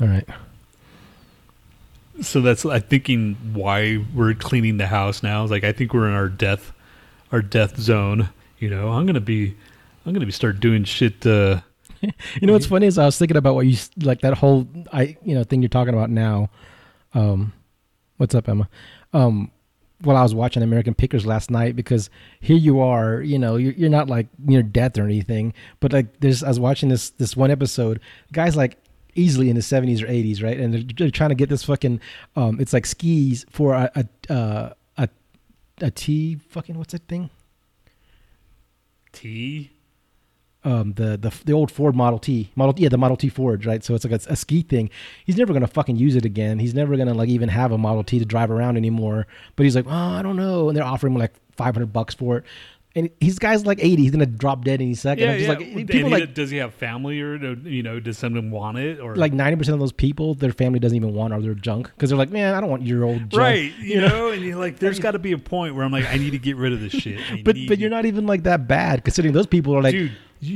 All right. So that's I'm thinking why we're cleaning the house now. Like I think we're in our death, our death zone. You know, I'm gonna be, I'm gonna be start doing shit. Uh, You know what's funny is I was thinking about what you like that whole I you know thing you're talking about now. Um, what's up, Emma? Um, while I was watching American Pickers last night because here you are, you know, you're, you're not like near death or anything, but like there's I was watching this this one episode. Guy's like easily in the 70s or 80s, right? And they're, they're trying to get this fucking um, it's like skis for a a uh, a a T fucking what's that thing? T. um the the the old Ford Model T. Model yeah the Model T Ford right? So it's like a, a ski thing. He's never gonna fucking use it again. He's never gonna like even have a Model T to drive around anymore. But he's like oh I don't know. And they're offering him like 500 bucks for it and he's guy's like 80 he's gonna drop dead any second Yeah, I'm just yeah. like people he- like does he have family or you know does someone want it or like 90% of those people their family doesn't even want or they're junk because they're like man I don't want your old junk right? You, know, and you're like, there's got to be a point where I'm like, I need to get rid of this shit. I but but you're not even like that bad considering those people are like dude.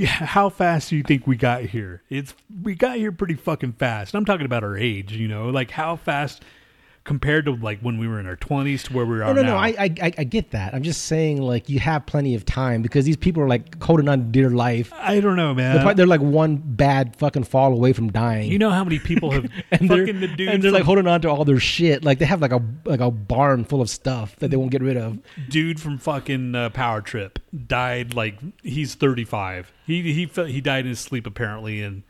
How fast do you think we got here? It's we got here pretty fucking fast. I'm talking about our age, you know, like how fast compared to like when we were in our 20s to where we are No, no, now. no. I, I, I get that. I'm just saying, like, you have plenty of time because these people are like holding on to dear life. I don't know, man. They're, probably, they're like one bad fucking fall away from dying. you know how many people have and fucking the dude and they're like holding on to all their shit. Like they have like a like a barn full of stuff that they won't get rid of. dude from fucking uh, Power Trip died like he's 35. He he felt he died in his sleep apparently, and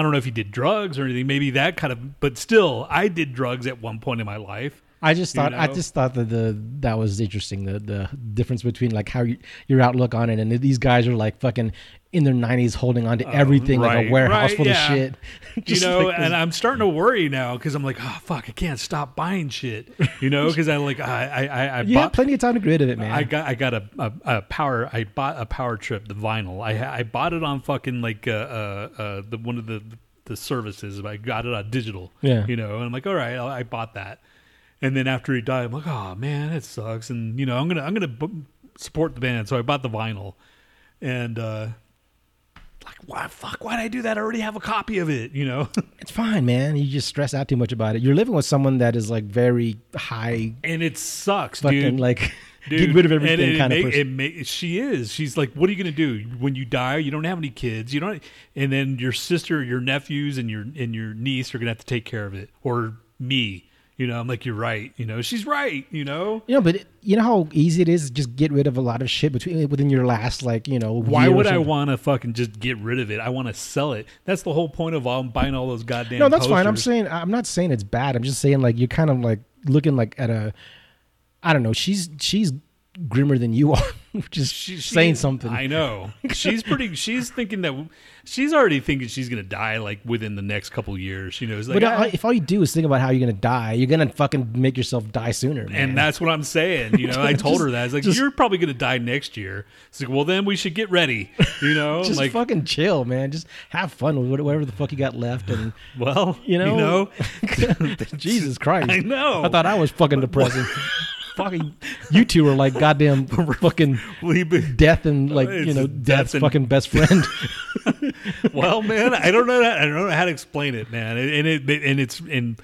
I don't know if he did drugs or anything. Maybe that kind of, but still, I did drugs at one point in my life. I just You thought I just thought that the that was interesting. The the difference between like how you, your outlook on it, and these guys are like fucking in their 90s holding on to everything like Oh, right, a warehouse right, full yeah. of shit. You know, like and I'm starting to worry now because I'm like, oh fuck, I can't stop buying shit. You know, because I like I I I, you have bought. plenty of time to get rid of it, man. I got I got a, a, a power I bought a power trip the vinyl I I bought it on fucking like uh, uh, uh the one of the the services I got it on digital Yeah. you know and I'm like all right I I bought that and then after he died I'm like oh man it sucks and you know I'm gonna I'm gonna b- support the band so I bought the vinyl and uh like why fuck why'd I do that I already have a copy of it you know It's fine, man. You just stress out too much about it. You're living with someone that is like very high, and it sucks fucking dude like Dude, get rid of and everything it, kind it of ma- person. it ma- she is. She's like, what are you gonna do when you die? You don't have any kids. You don't, and then your sister, your nephews, and your and your niece are gonna have to take care of it, or me. You know, I'm like, you're right. You know, she's right. You know, you know, but it, you know how easy it is to just get rid of a lot of shit between within your last like you know. why would I want to fucking just get rid of it? I want to sell it. That's the whole point of all buying all those goddamn. No, that's fine. I'm saying I'm not saying it's bad. I'm just saying like you're kind of like looking like at a, I don't know. She's she's grimmer than you are, which is She- she- saying something. I know. She's pretty. She's thinking that she's already thinking she's gonna die like within the next couple years. You know, it's like, but uh, if all you do is think about how you're gonna die, you're gonna fucking make yourself die sooner. Man. And that's what I'm saying. You know, I told Just- her that. It's like, just- you're probably going to die next year. It's like, well, then we should get ready. You know, just like, fucking chill, man. Just have fun with whatever the fuck you got left, and well, you know, you know, Jesus Christ. I know. I thought I was fucking depressing. Fucking, you two are like goddamn fucking death and like you know death's and- fucking best friend. well, man, I don't know. How, I don't know how to explain it, man. And it, and it's in,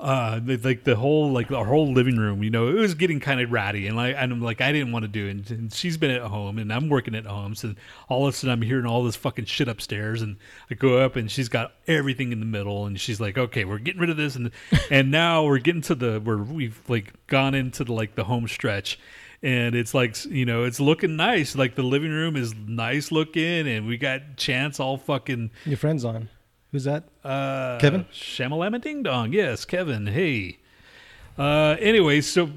uh, the- like the whole like our whole living room. You know, it was getting kind of ratty, and like and I'm like I didn't want to do it. And she's been at home, and I'm working at home, so all of a sudden I'm hearing all this fucking shit upstairs, and I go up, and she's got everything in the middle, and she's like, okay, we're getting rid of this, and and now we're getting to the where we've like gone into the like the home stretch. And it's like you know, it's looking nice. Like the living room is nice looking, and we got Chance all fucking Your friend's on. Who's that? uh, Kevin? Shamalama Ding Dong. Yes, Kevin. Hey. Uh, anyway, so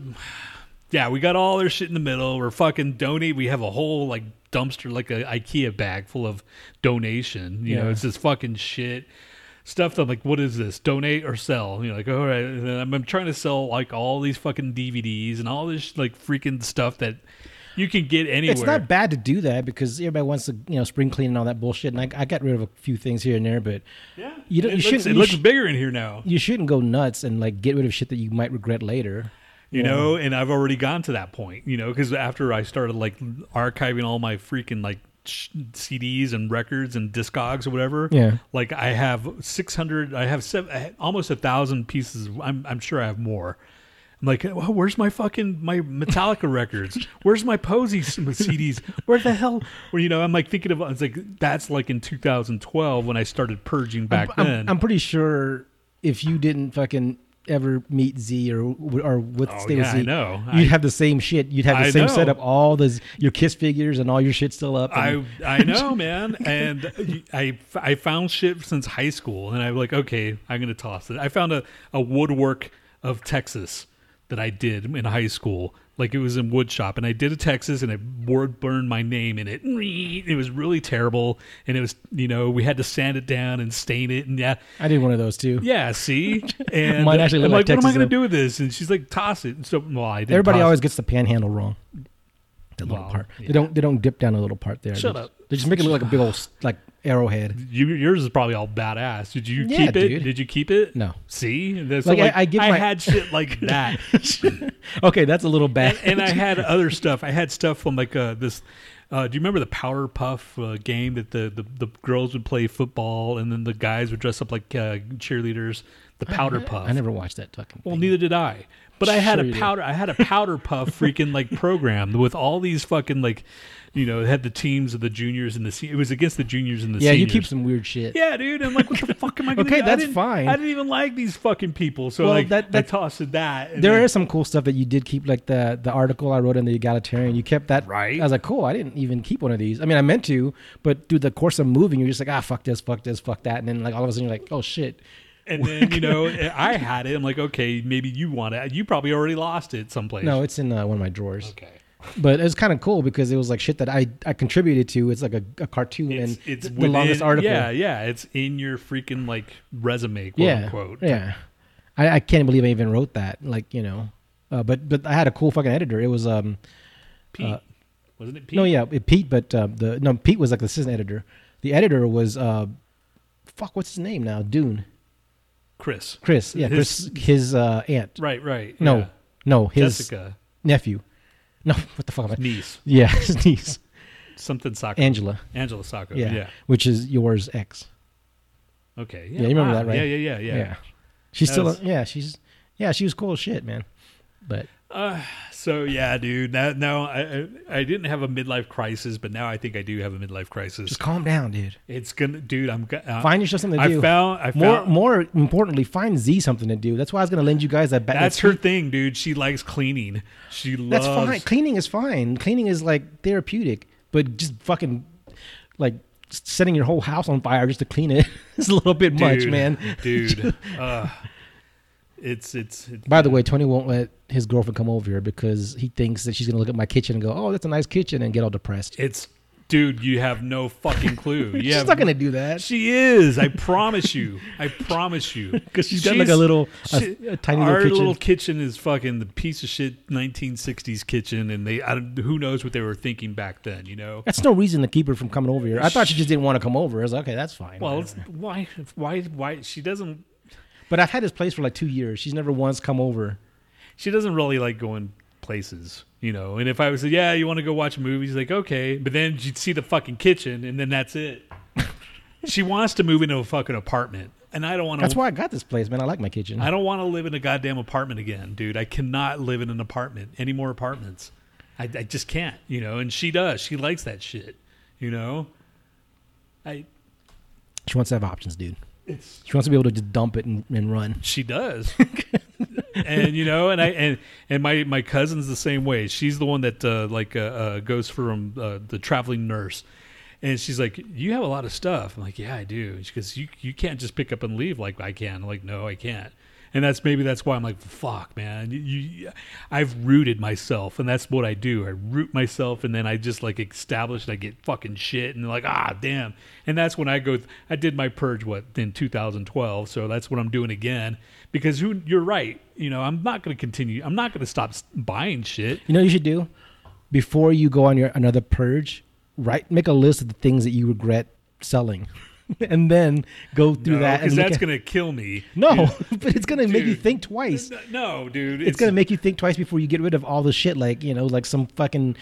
yeah, we got all our shit in the middle. We're fucking donate. We have a whole like dumpster, like a IKEA bag full of donation. You know, it's just fucking shit stuff. That I'm like, what is this? Donate or sell? You know, like all right. I'm, I'm trying to sell like all these fucking DVDs and all this like freaking stuff that you can get anywhere. It's not bad to do that because everybody wants to, you know, spring clean and all that bullshit. And I, I got rid of a few things here and there, but Yeah, You don't- It you looks, shouldn't- it looks sh- bigger in here now. you shouldn't go nuts and like get rid of shit that you might regret later. you know and i've already gone to that point you know because after i started like archiving all my freaking like sh- CDs and records and discogs or whatever. Yeah. Like I have 600, I have seven, I almost a thousand pieces. I'm, I'm sure I have more. I'm like, well, where's my fucking my Metallica records? Where's my Posey CDs? Where the hell? Where you know, I'm like thinking of it's like that's like in 2012 when I started purging back I'm, then. I'm pretty sure if you didn't fucking ever meet Z or or with Oh, stay with yeah, Z, I know. you'd I- have the same shit. You'd have the I same know. setup, all those your Kiss figures and all your shit still up. I I know, man, and I I found shit since high school, and I'm like, okay, I'm gonna toss it. I found a a woodwork of Texas that I did in high school, like it was in wood shop, and I did a Texas, and I word burned my name in it. It was really terrible, and it was you know we had to sand it down and stain it, and yeah, I did one of those too. yeah, see, and Mine actually looked like, like what am I gonna do with this? And she's like, toss it. So well, I did. Everybody always gets the panhandle wrong. The little Well, part. yeah. They don't. They don't dip down a little part there. Shut they, up. They just make it look like a big old like arrowhead. You, yours is probably all badass. Did you Yeah, keep it? dude. Did you keep it? No. See, That's Like, so, I- like, I give my- had shit like that, okay, that's a little bad. and, and I had other stuff. I had stuff from like uh, this. Uh, do you remember the Powder Puff uh, game that the, the the girls would play football and then the guys would dress up like uh, cheerleaders? The Powder Puff. I never watched that. Well, thing. neither did I. But I had Sure a powder. I had a powder puff freaking like program with all these fucking like, you know, it had the teams of the juniors and the se- it was against the juniors and the seniors. Yeah, you keep some weird shit. Yeah, dude. I'm like, what the fuck am I going to Okay, do? that's I didn't- fine. I didn't even like these fucking people. So Well, like, that- I that- tossed that. and There then- is some cool stuff that you did keep, like the the article I wrote in the Egalitarian. You kept that. Right. I was like, cool. I didn't even keep one of these. I mean, I meant to, but through the course of moving, you're just like, ah, fuck this, fuck this, fuck that, and then like all of a sudden you're like, oh shit. And then you know, I had it. I'm like, okay, maybe you want it. You probably already lost it someplace. No, it's in uh, one of my drawers. Okay. But it was kind of cool because it was like shit that I I contributed to. It's like a, a cartoon It's, and it's the within- longest article. Yeah, yeah. It's in your freaking like resume, quote yeah, unquote. yeah. I, I can't believe I even wrote that. Like you know, uh, but but I had a cool fucking editor. It was um Pete. Uh, Wasn't it Pete? no yeah it, Pete, but uh, the no Pete was like the assistant editor. The editor was uh fuck what's his name now Dune Chris. Chris yeah His- Chris his uh aunt Right, right. no yeah. no his Jessica. nephew no what the fuck am I Niece. yeah his niece Something Sacco. Angela Angela Sacco. yeah, Yeah. which is yours ex Okay. Yeah, you remember wow. that, right? Yeah, yeah, yeah, yeah. she's That still was- yeah she's yeah she was cool as shit man but Uh, so yeah, dude. Now, now I, I didn't have a midlife crisis, but now I think I do have a midlife crisis. just calm down dude It's gonna, dude. I'm uh, find yourself something to do. I do found. I more found. more importantly find Z something to do that's why I was gonna lend you guys that ba- that's her thing, dude. She likes cleaning. She loves. That's fine. Cleaning is fine. Cleaning is like therapeutic, but just fucking like setting your whole house on fire just to clean it is a little bit much, Dude, man. Dude. uh, it's it's. it's By the way, Tony won't let his girlfriend come over here because he thinks that she's gonna look at my kitchen and go, "Oh, that's a nice kitchen," and get all depressed. It's dude. You have no fucking clue. She's have, not gonna do that She is. I promise you. I promise you. because she's got like a little, a, a tiny our little kitchen. little kitchen is fucking the piece of shit 1960s kitchen, and they I don't, who knows what they were thinking back then. You know. That's no reason to keep her from coming over here. I thought she just didn't want to come over. I was like, okay, that's fine. Well, it's, why why why she doesn't but I've had this place for like two years. She's never once come over. she doesn't really like going places, you know. And if I was like, yeah, you want to go watch movies, like okay, but then you'd see the fucking kitchen, and then that's it. she wants to move into a fucking apartment, and I don't want to. That's why I got this place, man. I like my kitchen. I don't want to live in a goddamn apartment again, dude. I cannot live in an apartment any more apartments. I, I just can't, you know. And she does. She likes that shit, you know. I She wants to have options, dude. It's She wants to be able to just dump it and, and run. she does, and you know, and I and and my my cousin's the same way. She's the one that uh, like uh, uh, goes from uh, the traveling nurse. And she's like, "You have a lot of stuff." I'm like, "Yeah, I do." She goes, "You you can't just pick up and leave like I can." I'm like, "No, I can't." And that's maybe that's why I'm like, "Fuck, man." You, you, I've rooted myself, and that's what I do. I root myself, and then I just like establish, and I get fucking shit, and like, ah, damn. And that's when I go. I did my purge what in 2012, so that's what I'm doing again. Because who? You're right. You know, I'm not going to continue. I'm not going to stop buying shit. You know you should do? Before you go on your another purge, Right, make a list of the things that you regret selling. and then go through that because that's at- going to kill me. No, but it's gonna make you think twice. No, dude. It's, gonna make you think twice before you get rid of all the shit like, you know, like some fucking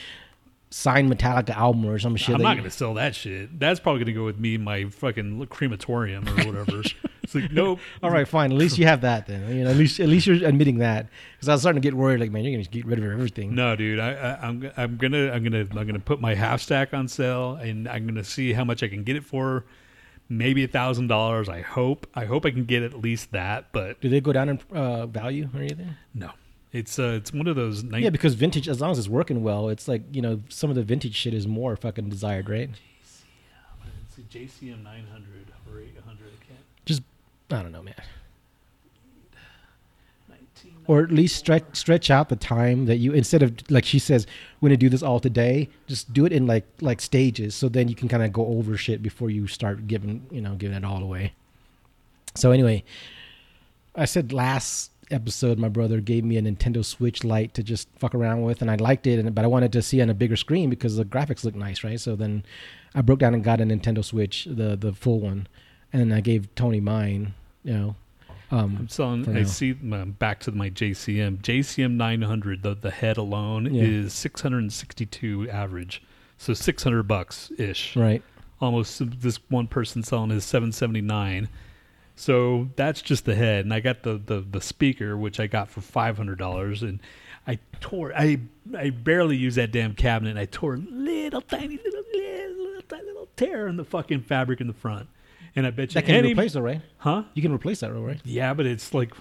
signed Metallica album or some shit. I'm not you- going to sell that shit. That's probably going to go with me my fucking crematorium or whatever. it's like, nope. All right, fine. At least you have that then. You know, at least at least you're admitting that. Because I was starting to get worried. Like, man, you're gonna get rid of everything. No, dude. I, I, I'm I'm gonna I'm gonna I'm gonna put my half stack on sale, and I'm gonna see how much I can get it for. Maybe a thousand dollars. I hope. I hope I can get at least that. But Do they go down in uh, value or anything? no, it's uh it's one of those. Night- Yeah, because vintage, as long as it's working well, it's like you know some of the vintage shit is more fucking desired, right? It's a JCM 900 or 800. I can't. Just I don't know, man. 19. Or at least stretch stretch out the time that you instead of like she says, we're gonna do this all today. Just do it in like like stages, so then you can kind of go over shit before you start giving you know giving it all away. So anyway, I said last episode my brother gave me a Nintendo Switch Lite to just fuck around with, and I liked it, and but I wanted to see on a bigger screen because the graphics look nice, right? So then I broke down and got a Nintendo Switch, the the full one, and I gave Tony mine. You know, um, I'm selling. I see. back to my JCM. JCM 900. The the head alone Yeah. is 662 average. So 600 bucks ish. right. almost this one person selling is 779 so that's just the head and i got the the, the speaker which i got for $500 and i tore i i barely use that damn cabinet and i tore a little tiny little little, little, tiny little tear in the fucking fabric in the front and i bet you That can any be replaced, right? huh You can replace that, right? yeah but it's like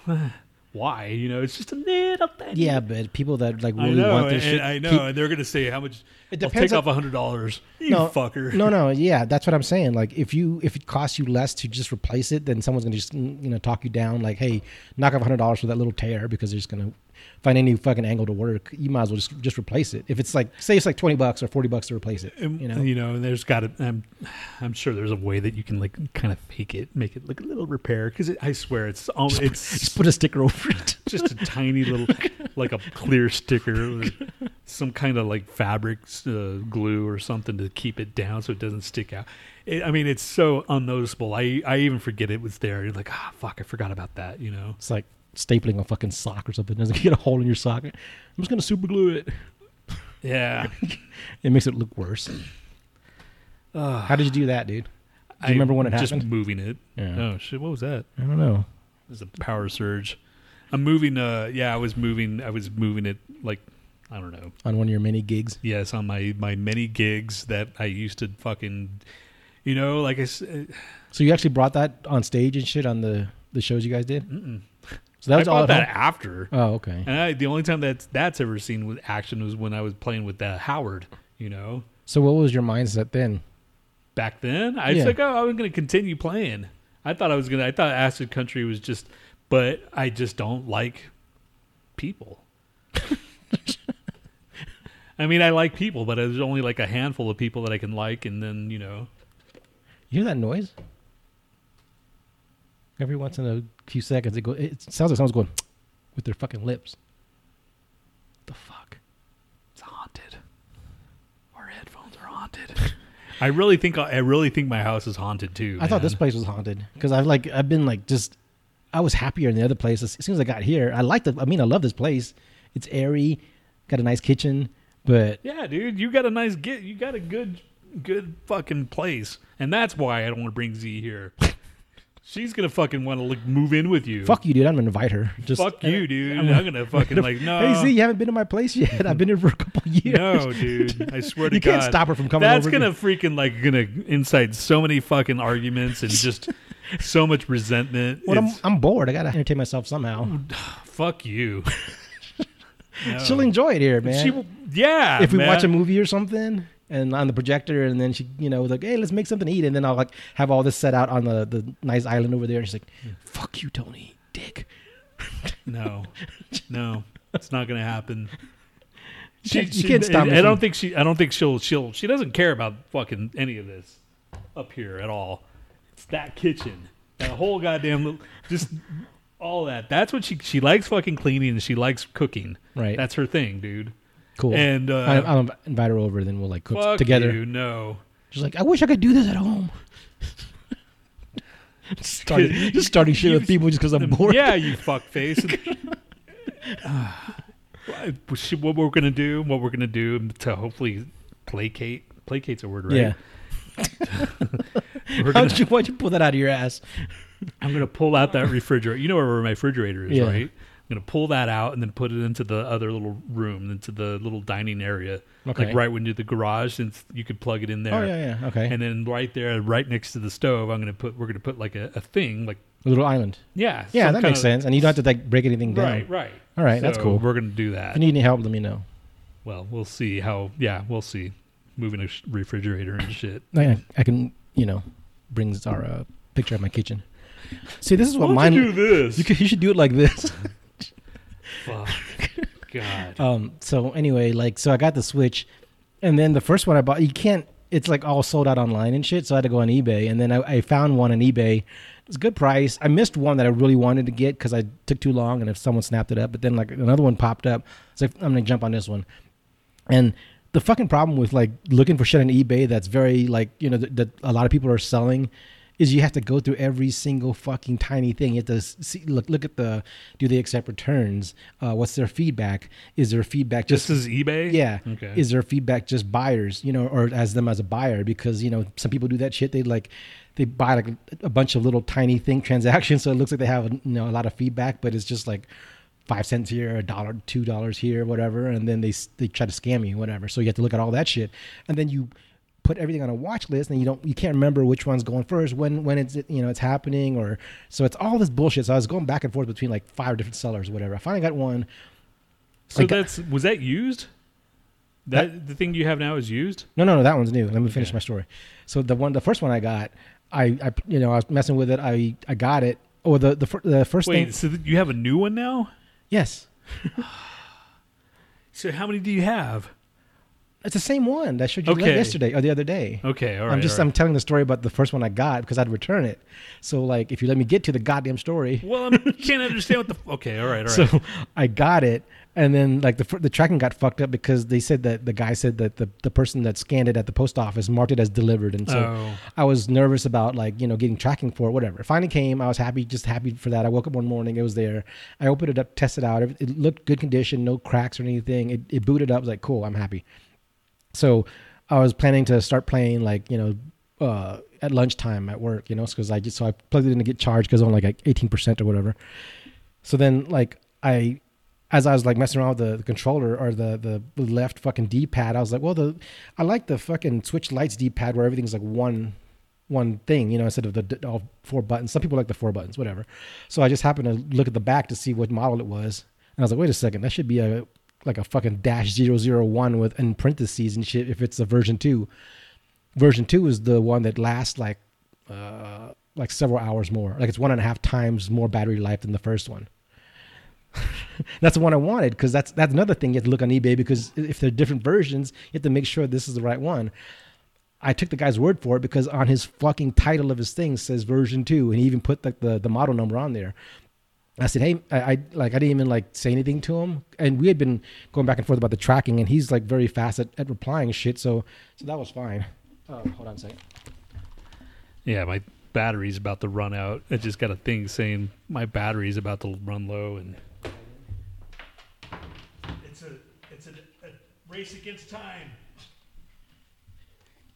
why you know it's just a little thing. Yeah, but people that like really know, want this shit, I know, keep- and they're gonna say how much. It I'll depends take on- off a hundred dollars. You no, fucker. No, no, yeah, that's what I'm saying. Like, if you if it costs you less to just replace it, then someone's gonna just you know talk you down. Like, hey, knock off hundred dollars for that little tear because they're just gonna find any fucking angle to work. You might as well just just replace it. If it's like say it's like twenty bucks or forty bucks to replace it, you know. you know, and there's got to. I'm, I'm sure there's a way that you can like kind of fake it, make it look a little repair. Because I swear it's all it's Just put a sticker over it. just a tiny little, like a clear sticker, some kind of like fabric uh, glue or something to keep it down so it doesn't stick out. It, I mean, it's so unnoticeable. I I even forget it was there. You're like, ah, fuck, I forgot about that. You know. It's like stapling a fucking sock or something. Doesn't get a hole in your sock. I'm just gonna super glue it. Yeah. It makes it look worse. How did you do that, dude? Do you remember when it just happened? Just moving it. Yeah. Oh shit! What was that? I don't know. It was a power surge. I'm moving. Uh, yeah, I was moving. I was moving it like I don't know. On one of your many gigs. Yes, on my my many gigs that I used to fucking, you know, like I. uh, So you actually brought that on stage and shit on the the shows you guys did. Mm-mm. So that I all bought that home? after, Oh, okay. and I, the only time that's that's ever seen with action was when I was playing with uh, Howard. You know, So what was your mindset then? back then I was Yeah. like, oh, I was going to continue playing. I thought I was gonna. I thought Acid Country was just, but I just don't like people. I mean, I like people, but there's only like a handful of people that I can like, and then you know, You hear that noise? Every once in a few seconds, it go. It sounds like someone's going with their fucking lips. The fuck? it's haunted. Our headphones are haunted. I really think I really think my house is haunted too. I thought this place was haunted because I've like I've been like just I was happier in the other place as soon as I got here. I like the. I mean, I love this place. It's airy, got a nice kitchen, but Yeah, dude, you got a nice get. You got a good, good fucking place, and that's why I don't want to bring Z here. She's gonna fucking want to like move in with you. fuck you, dude. I'm gonna invite her. Just Fuck you, dude. I'm I'm gonna, fucking like no. Hey Z, you haven't been to my place yet. I've been here for a couple years. No, dude. I swear to You God, you can't stop her from coming That's gonna freaking like gonna incite so many fucking arguments and just so much resentment. Well, I'm, I'm bored. I gotta entertain myself somehow. fuck you. No. She'll enjoy it here, man. She yeah. if we man. watch a movie or something and on the projector and then she you know was like hey let's make something to eat and then i'll like have all this set out on the the nice island over there and she's like fuck you tony dick No, no, it's not gonna happen. You can't- you can't stop I, me I don't think she. I don't think she'll. She'll. She doesn't care about fucking any of this up here at all. It's that kitchen, that whole goddamn, little- just all that. That's what she. She likes fucking cleaning and she likes cooking. right That's her thing, dude. Cool And uh, I, i'll invite her over then we'll like cook fuck together You, no. she's like i wish i could do this at home starting, just starting shit with people just because i'm bored Yeah, you fuck face. what we're gonna do, what we're gonna do to hopefully placate. Placate's a word, right? Yeah. We're How'd you, why'd you pull that out of your ass? I'm gonna pull out that refrigerator. You know where my refrigerator is, Yeah. right? I'm gonna pull that out and then put it into the other little room, into the little dining area, Okay. like right when you the garage, since you could plug it in there. Oh yeah, yeah. Okay. And then right there, right next to the stove, I'm gonna put. We're gonna put like a, a thing, like a little island. yeah, Yeah, that makes of- sense. And you don't have to like break anything down. Right, right. All right, that's cool. We're gonna do that. If you need any help, let me know. Well, we'll see how. Yeah, we'll see. Moving a sh- refrigerator and shit. I, I can, you know, brings our uh, picture of my kitchen. See, this is what Why mine. you do this? You, could, you should do it like this. Fuck. God. Um. So anyway, like, so I got the Switch, and then the first one I bought, you can't. It's like all sold out online and shit. So I had to go on eBay, and then I, I found one on eBay. It's a good price. I missed one that I really wanted to get because I took too long, and if someone snapped it up, but then like another one popped up. So I'm gonna jump on this one, and the fucking problem with like looking for shit on eBay that's very like you know that, that a lot of people are selling is you have to go through every single fucking tiny thing. You have to see, look look at the do they accept returns? Uh, what's their feedback? Is their feedback Just just as eBay. yeah? Okay. Is their feedback just buyers? You know, or as them as a buyer? Because you know some people do that shit. They like they buy like a bunch of little tiny thing transactions, so it looks like they have you know a lot of feedback, but it's just like five cents here, a dollar, two dollars here, whatever, and then they they try to scam you, whatever. So you have to look at all that shit, and then you put everything on a watch list, and you don't you can't remember which one's going first, when when it's you know it's happening, or so it's all this bullshit. So I was going back and forth between like five different sellers, whatever. I finally got one. so like- that's was that used? That, the thing you have now is used. No, no, no, that one's new. Let me finish Okay. my story. So the one, the first one I got, I, I, you know, I was messing with it. I, I got it. Oh, the the, the first Wait, thing. so you have a new one now? Yes, So how many do you have? It's the same one that I showed you Okay. yesterday or the other day. Okay, all right. I'm just all I'm telling the story about the first one I got because I'd return it. So like, if you let me get to the goddamn story, well, I can't understand what the. f- Okay, all right, all right. so I got it, and then like the the tracking got fucked up because they said that the guy said that the the person that scanned it at the post office marked it as delivered, and so oh, I was nervous about like you know getting tracking for it, whatever. It finally came. I was happy, just happy for that. I woke up one morning, it was there. I opened it up, tested it out. It it looked good condition, no cracks or anything. It, it booted up. I was like, cool, I'm happy. So I was planning to start playing like you know uh, at lunchtime at work, you know, because I just so I plugged it in to get charged because I'm like eighteen percent or whatever. So then like I. As I was like messing around with the, the controller or the, the left fucking D pad, I was like, well, the I like the fucking switch lights D pad where everything's like one one thing, you know, instead of the all four buttons. Some people like the four buttons, whatever. So I just happened to look at the back to see what model it was, and I was like, wait a second, that should be a like a fucking dash zero zero one with in parentheses and shit. If it's a version two, version two is the one that lasts like uh like several hours more. Like it's one and a half times more battery life than the first one. that's the one I wanted because that's that's another thing you have to look on eBay because if they're different versions, you have to make sure this is the right one. I took the guy's word for it because on his fucking title of his thing says version two, and he even put like the, the model number on there. I said, hey, I, I like I didn't even like say anything to him, and we had been going back and forth about the tracking, and he's like very fast at, at replying shit, so so that was fine. Oh, hold on a second. yeah, my battery's about to run out. I just got a thing saying my battery's about to run low, and it's a it's a, a race against time.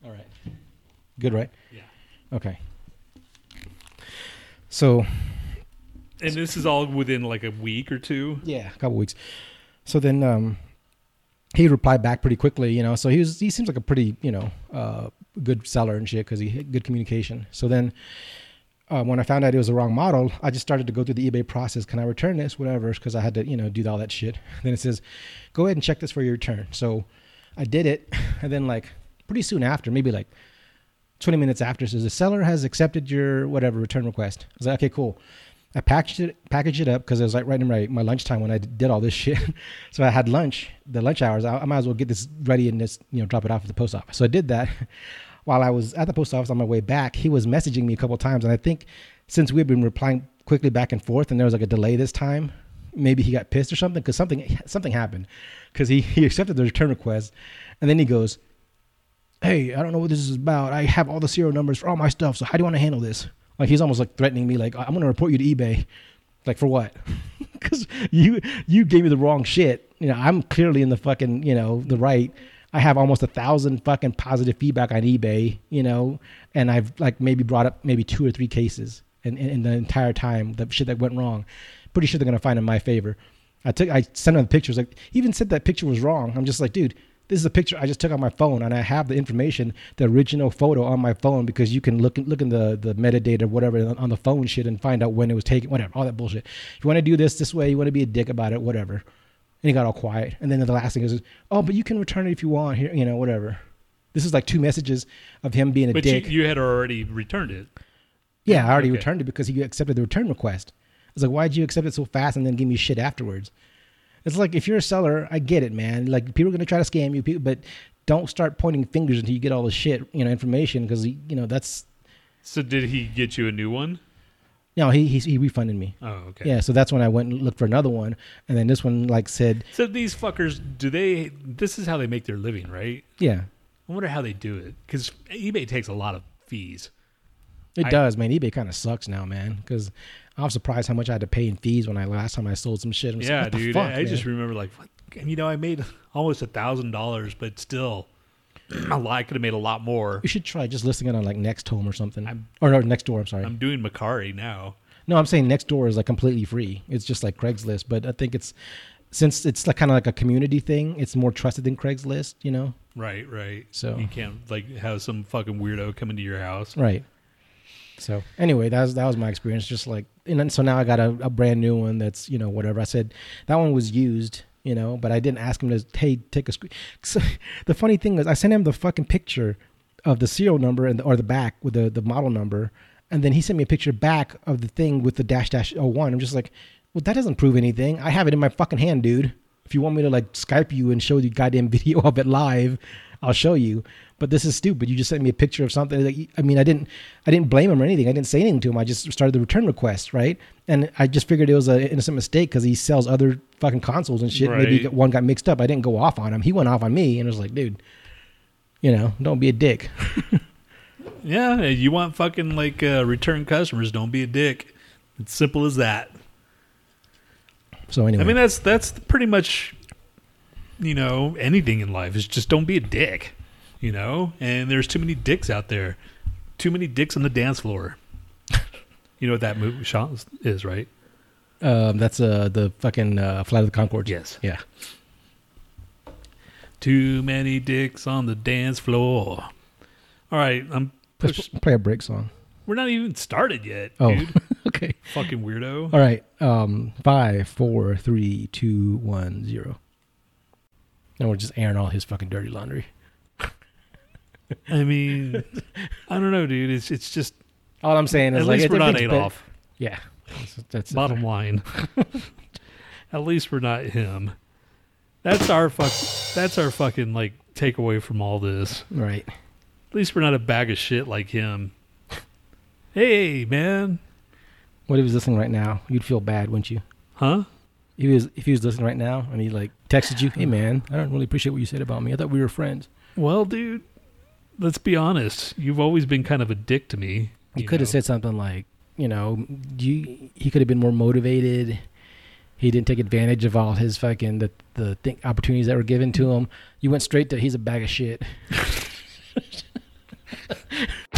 All right, good, right? Yeah. Okay. So And this is all within like a week or two. Yeah, a couple weeks. So then um, he replied back pretty quickly, you know. So he was he seems like a pretty you know uh, good seller and shit because he had good communication. So then uh, when I found out it was the wrong model, I just started to go through the eBay process. Can I return this? Whatever, because I had to you know do all that shit. Then it says, go ahead and check this for your return. So I did it, and then like pretty soon after, maybe like 20 minutes after, says the seller has accepted your whatever return request. I was like, okay, cool. I packaged it, packaged it up because it was like right in my, my lunchtime when I did all this shit. so I had lunch, the lunch hours. I, I might as well get this ready and just you know drop it off at the post office. So I did that. While I was at the post office on my way back, he was messaging me a couple times, and I think since we've been replying quickly back and forth, and there was like a delay this time, maybe he got pissed or something because something something happened because he he accepted the return request, and then he goes, "Hey, I don't know what this is about. I have all the serial numbers for all my stuff. So how do you want to handle this?" Like he's almost like threatening me, like I'm to report you to eBay. Like for what? Because you you gave me the wrong shit. You know, I'm clearly in the fucking you know the right. I have almost a thousand fucking positive feedback on eBay, you know, and I've like maybe brought up maybe two or three cases in, in, in the entire time, the shit that went wrong. Pretty sure they're gonna find in my favor. I took, I sent him the pictures. Like, even said that picture was wrong. I'm just like, dude, this is a picture I just took on my phone, and I have the information, the original photo on my phone because you can look in, look in the the metadata, whatever, on the phone shit, and find out when it was taken, whatever, all that bullshit. If you want to do this this way, you want to be a dick about it, whatever. And he got all quiet. And then the last thing is, oh, but you can return it if you want. Here, you know, whatever. This is like two messages of him being a dick. But you, you had already returned it. yeah, I already Okay. returned it because he accepted the return request. I was like, why'd you accept it so fast and then give me shit afterwards? It's like if you're a seller, I get it, man. Like people are gonna try to scam you, people, but don't start pointing fingers until you get all the shit, you know, information because you know that's So did he get you a new one? no, he he, he refunded me. Oh, okay. Yeah, so that's when I went and looked for another one, and then this one like said, So these fuckers, do they? This is how they make their living, right? yeah, I wonder how they do it because eBay takes a lot of fees. It I- does, man. eBay kind of sucks now, man, because I was surprised how much I had to pay in fees when I last time I sold some shit. I'm just like, Yeah, dude. fuck, I, I just remember like, what? and you know, I made almost a thousand dollars, but still, a lot. I could have made a lot more. you should try just listing it on like Next Home or something, I'm- or no, Next Door. I'm sorry. I'm doing Mercari now. No, I'm saying next door is like completely free. It's just like Craigslist, but I think it's since it's like kind of like a community thing. It's more trusted than Craigslist, you know? Right, right. So- you can't like have some fucking weirdo come into your house. Right. So anyway, that was that was my experience. Just like, and then so now I got a, a brand new one that's you know whatever. I said that one was used, you know, but I didn't ask him to hey take a screen. So the funny thing is, I sent him the fucking picture of the serial number and the, or the back with the the model number, and then he sent me a picture back of the thing with the dash dash oh one. I'm just like, well, that doesn't prove anything. I have it in my fucking hand, dude. If you want me to like Skype you and show you goddamn video of it live, I'll show you. But this is stupid. You just sent me a picture of something. Like, I mean, I didn't, I didn't blame him or anything. I didn't say anything to him. I just started the return request, right? And I just figured it was an innocent mistake because he sells other fucking consoles and shit. Maybe one got mixed up. I didn't go off on him. He went off on me, and it was like, dude, you know, don't be a dick. Yeah, you want fucking like uh, return customers? Don't be a dick. It's simple as that. So anyway, I mean, that's that's pretty much, you know, anything in life is just don't be a dick, you know. And there's too many dicks out there, too many dicks on the dance floor. you know what that movie Sean, is, right? um, that's uh, the fucking uh, Flight of the Conchords. Yes. Yeah. Too many dicks on the dance floor. All right, I'm. Push, play a break song. we're not even started yet, Oh, dude. okay. Fucking weirdo. All right. Um, five, four, three, two, one, zero. And we're just airing all his fucking dirty laundry. I mean, I don't know, dude. It's it's just All I'm saying is at like least we're not Adolf. Yeah. That's, that's Bottom line. At least we're not him. That's our fuck. That's our fucking like takeaway from all this. Right. At least we're not a bag of shit like him. Hey, man. What if he's listening right now? You'd feel bad, wouldn't you? Huh? If he was if he was listening right now and he like texted you, hey man, I don't really appreciate what you said about me. I thought we were friends. Well, dude. Let's be honest. You've always been kind of a dick to me. He you could have said something like, you know, you he could have been more motivated. He didn't take advantage of all his fucking the the thing, opportunities that were given to him. You went straight to he's a bag of shit.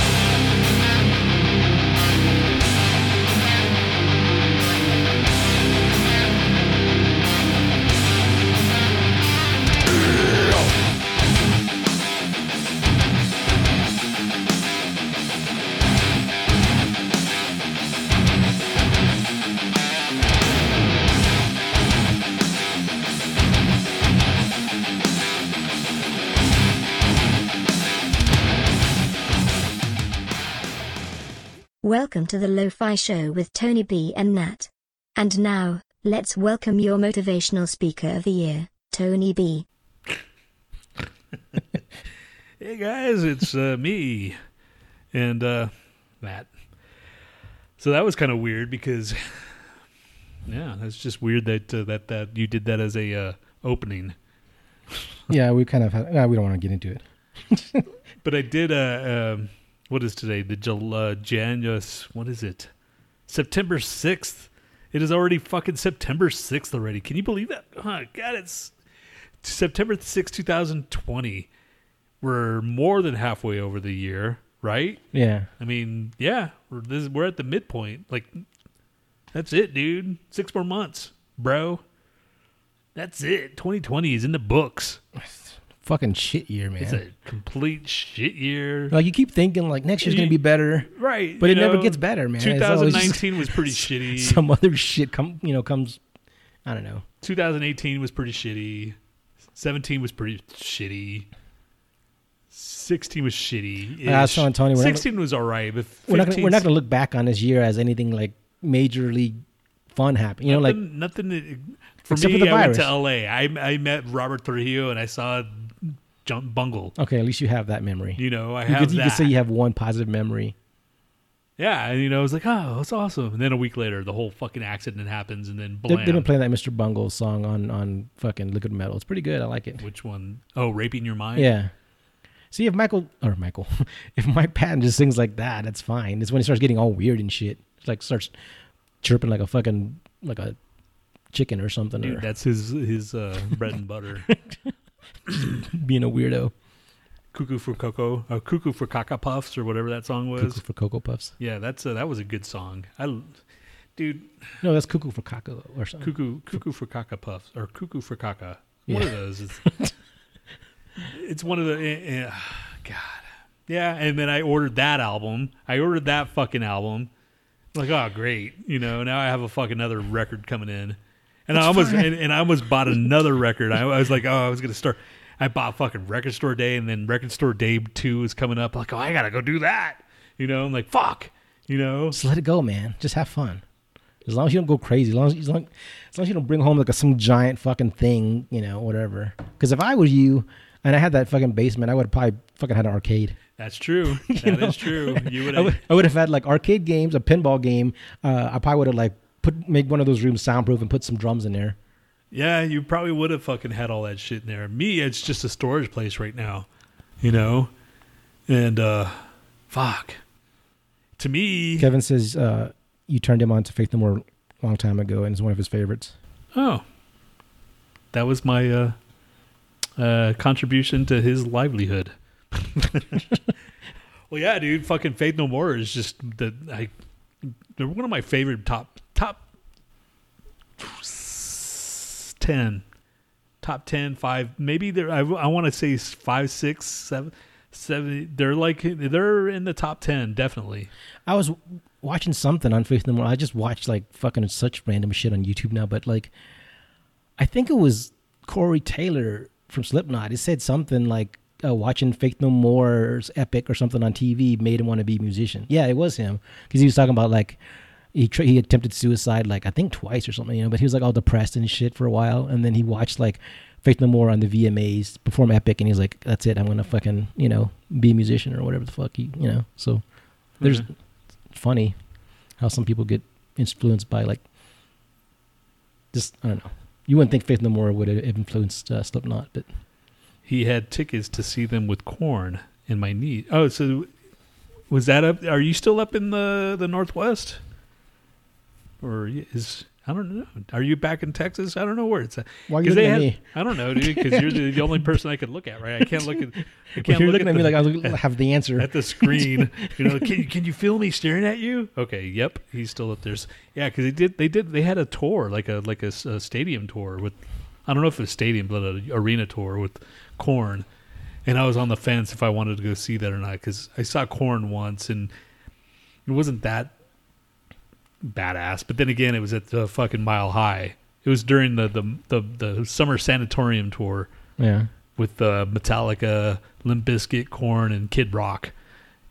Welcome to the Lo-Fi Show with Tony B and Nhat. And now, let's welcome your motivational speaker of the year, Tony B. Hey guys, it's uh, me and uh, Matt. So that was kind of weird because, yeah, that's just weird that uh, that that you did that as a uh, opening. yeah, we kind of had, uh, we don't want to get into it. But I did. Uh, um, what is today? The Jul- uh, Janus. What is it? September sixth. It is already fucking September sixth already. Can you believe that? Oh, God, it's September 6, 2020. We're more than halfway over the year, right? Yeah. I mean, yeah, we're this, we're at the midpoint. Like, that's it, dude. Six more months, bro. That's it. 2020 is in the books. Fucking shit year, man. It's a complete shit year. like you keep thinking like next year's gonna be better, Right. but you it never gets better, man. It's always just 2019 was pretty shitty. Some other shit come, you know, comes. I don't know. 2018 was pretty shitty. 17 was pretty shitty. 16 was shitty. I was telling Tony, we're not- 16 was all right, but We're not. Gonna, we're not gonna look back on this year as anything like majorly fun happened. You know, like nothing, that- for Except me. for the I went to. LA. I I met Robert Trujillo and I saw Jump Bungle. okay, at least you have that memory. You know, I You have could, you could say you have one positive memory. yeah, and you know, I was like, oh, that's awesome. And then a week later, the whole fucking accident happens, and then They, blam. they've been playing that Mr. Bungle song on on fucking Liquid Metal. It's pretty good. I like it. Which one? Oh, raping your mind. Yeah. See if Michael or Michael, if Mike Patton just sings like that, that's fine. It's when he starts getting all weird and shit. It's like starts chirping like a fucking like a chicken or something, Dude, or that's his his uh, bread and butter. being a weirdo. Cuckoo for Cocoa, or Cuckoo for Caca Puffs, or whatever that song was. Cuckoo for Cocoa Puffs. Yeah, that's a, that was a good song. I, dude, No, that's Cuckoo for Caca or something. Cuckoo Cuckoo for Caca Puffs or Cuckoo for Caca. Yeah. One of those. Is, it's one of the. eh, eh, God, yeah. And then I ordered that album. I ordered that fucking album. Like, oh, great. You know, now I have a fucking other record coming in. And I almost and, and I almost bought another record. I, I was like, oh, I was gonna start. I bought fucking record store day, and then record store day two is coming up. Like, oh, I gotta go do that. You know, I'm like, fuck. You know, Just let it go, man. Just have fun. As long as you don't go crazy, as long as, as long as, long as you don't bring home like a, some giant fucking thing, you know, whatever. Because if I was you and I had that fucking basement, I would probably fucking had an arcade. that's true. That is know? true. You would I would, I would have had like arcade games, a pinball game. Uh, I probably would have like put make one of those rooms soundproof and put some drums in there. Yeah, you probably would have fucking had all that shit in there. Me, it's just a storage place right now, you know? And, uh, fuck. To me, Kevin says uh, you turned him on to Faith No More a long time ago and is one of his favorites. oh, that was my, uh, uh, contribution to his livelihood. well, yeah, dude, fucking Faith No More is just the, I, they're one of my favorite top, top 10 top 10 5 maybe they're i, I want to say five six seven seven they're like they're in the top 10 definitely I was watching something on Faith No More. I just watched like fucking such random shit on YouTube now, but like, I think it was Corey Taylor from Slipknot. It said something like uh, watching Faith No More's Epic or something on TV made him want to be a musician. Yeah, it was him because he was talking about like he tr- he attempted suicide like I think twice or something, you know. But he was like all depressed and shit for a while, and then he watched like Faith No More on the VMAs perform Epic, and he's like, "That's it, I'm gonna fucking you know be a musician or whatever the fuck he you know." So there's Mhm. funny how some people get influenced by like just I don't know. You wouldn't think Faith No More would have influenced uh, Slipknot, but he had tickets to see them with Korn in my knee oh so was that up are you still up in the the northwest or is I don't know. Are you back in Texas? I don't know where it's at. why are you they at had- me? I don't know, dude. Because you're the, the only person I could look at, right? I can't look at. I can't you're look looking at, me like I look- have the answer. at the screen. You know, can can you feel me staring at you? Okay, yep, he's still up there. Yeah, because they did they did they had a tour like a like a, a stadium tour with I don't know if it's was stadium but an arena tour with Korn, and I was on the fence if I wanted to go see that or not because I saw Korn once and it wasn't that badass. But then again, it was at the fucking Mile High. It was during the the the, the summer Sanitarium tour Yeah. with uh, Metallica, Limp Bizkit, Korn, and Kid Rock.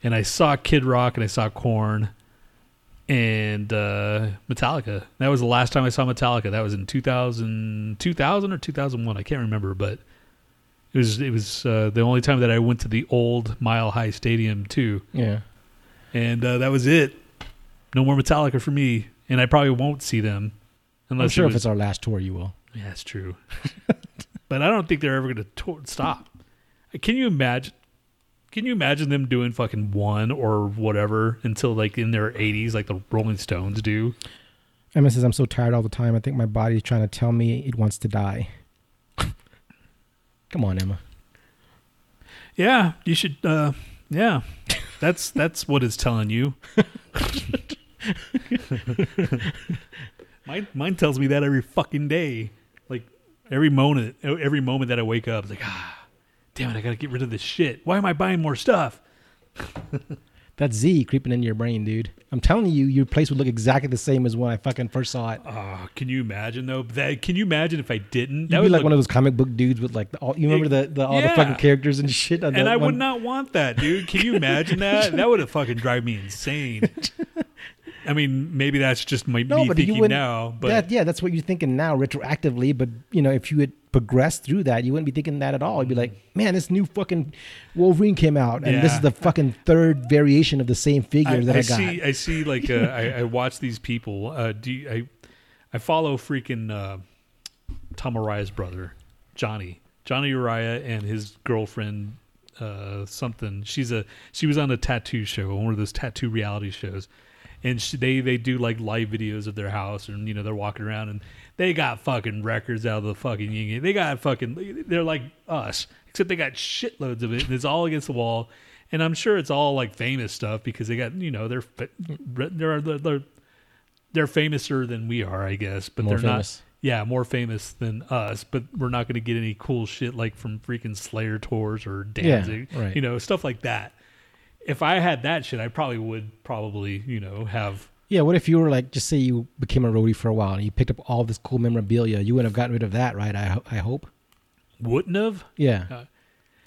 And I saw Kid Rock and I saw Korn and uh, Metallica. That was the last time I saw Metallica. That was in 2000, 2000 or 2001. I can't remember, but it was it was uh, the only time that I went to the old Mile High Stadium too. Yeah. And uh, that was it. No more Metallica for me, and I probably won't see them unless I'm sure it if it's our last tour, you will. yeah, that's true. but I don't think they're ever going to stop. Can you imagine? Can you imagine them doing fucking one or whatever until like in their 80s, like the Rolling Stones do? Emma says, I'm so tired all the time. I think my body's trying to tell me it wants to die. Come on, Emma. Yeah, you should. Uh, yeah, that's that's what it's telling you. mine mine tells me that every fucking day, like every moment, every moment that I wake up, it's like ah, damn it, I gotta get rid of this shit. Why am I buying more stuff? That's Z creeping into your brain, dude. I'm telling you, your place would look exactly the same as when I fucking first saw it. Oh, can you imagine though? That can you imagine if I didn't? You'd be like look- one of those comic book dudes with like the, all, you remember the, the all the fucking characters and shit. On and I one? would not want that, dude. Can you imagine that? That would have fucking drive me insane. I mean, maybe that's just my No, me but you thinking now. But that, yeah, that's what you're thinking now, retroactively. But you know, if you had progressed through that, you wouldn't be thinking that at all. You'd be like, man, this new fucking Wolverine came out, and this is the fucking third variation of the same figure I, that I, I got. see. I see. Like, uh, I, I watch these people. Uh, do you, I? I follow freaking uh, Tom Araya's brother, Johnny. Johnny Araya and his girlfriend, uh, something. She's a. She was on a tattoo show, one of those tattoo reality shows, and she, they they do like live videos of their house, and you know they're walking around and they got fucking records out of the fucking yin. They got fucking. They're like us, except they got shitloads of it, and it's all against the wall. And I'm sure it's all like famous stuff because they got you know they're they're they're they're, they're famouser than we are, I guess, but More they're famous. not. Yeah, more famous than us, but we're not going to get any cool shit like from freaking Slayer tours or Danzig, right. you know, stuff like that. If I had that shit, I probably would probably you know have Yeah, what if you were like, just say you became a roadie for a while and you picked up all this cool memorabilia? You wouldn't have gotten rid of that, right? I, I hope. wouldn't have Yeah. Uh,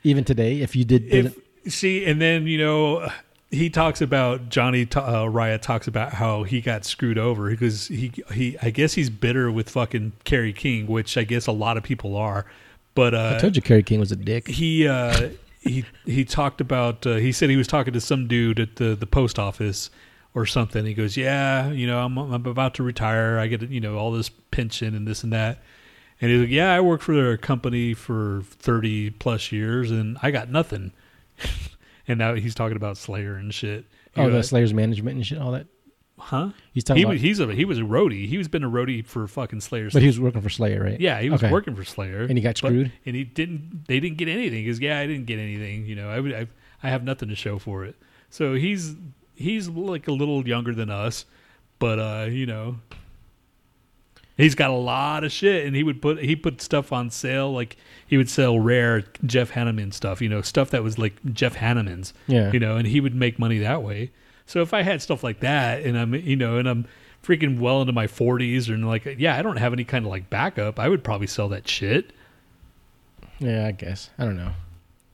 Even today, if you did, if see and then you know he talks about johnny uh, Riot talks about how he got screwed over because he he i guess he's bitter with fucking Kerry king which i guess a lot of people are but uh I told you Kerry King was a dick. he uh he he talked about uh, he said he was talking to some dude at the the post office or something. He goes yeah you know i'm, I'm about to retire. I get you know all this pension and this and that. And he's like yeah i worked for a company for 30 plus years and i got nothing. And now he's talking about slayer and shit. He Oh, goes, the Slayer's management and shit, all that. Huh He's talking he about, was he's a he was a roadie he was been a roadie for fucking slayer but he was working for Slayer, right? yeah, he was Okay. working for Slayer, And he got but- screwed? and he didn't. They didn't get anything. Because yeah, I didn't get anything. You know, I would. I, I have nothing to show for it. So he's he's like a little younger than us, but uh, you know, he's got a lot of shit, and he would put he put stuff on sale. Like he would sell rare Jeff Hanneman stuff. You know, stuff that was like Jeff Hanneman's. Yeah. You know, and he would make money that way. So if I had stuff like that, and I'm you know, and I'm freaking well into my 40s, and like yeah, I don't have any kind of like backup, I would probably sell that shit. Yeah, I guess. I don't know.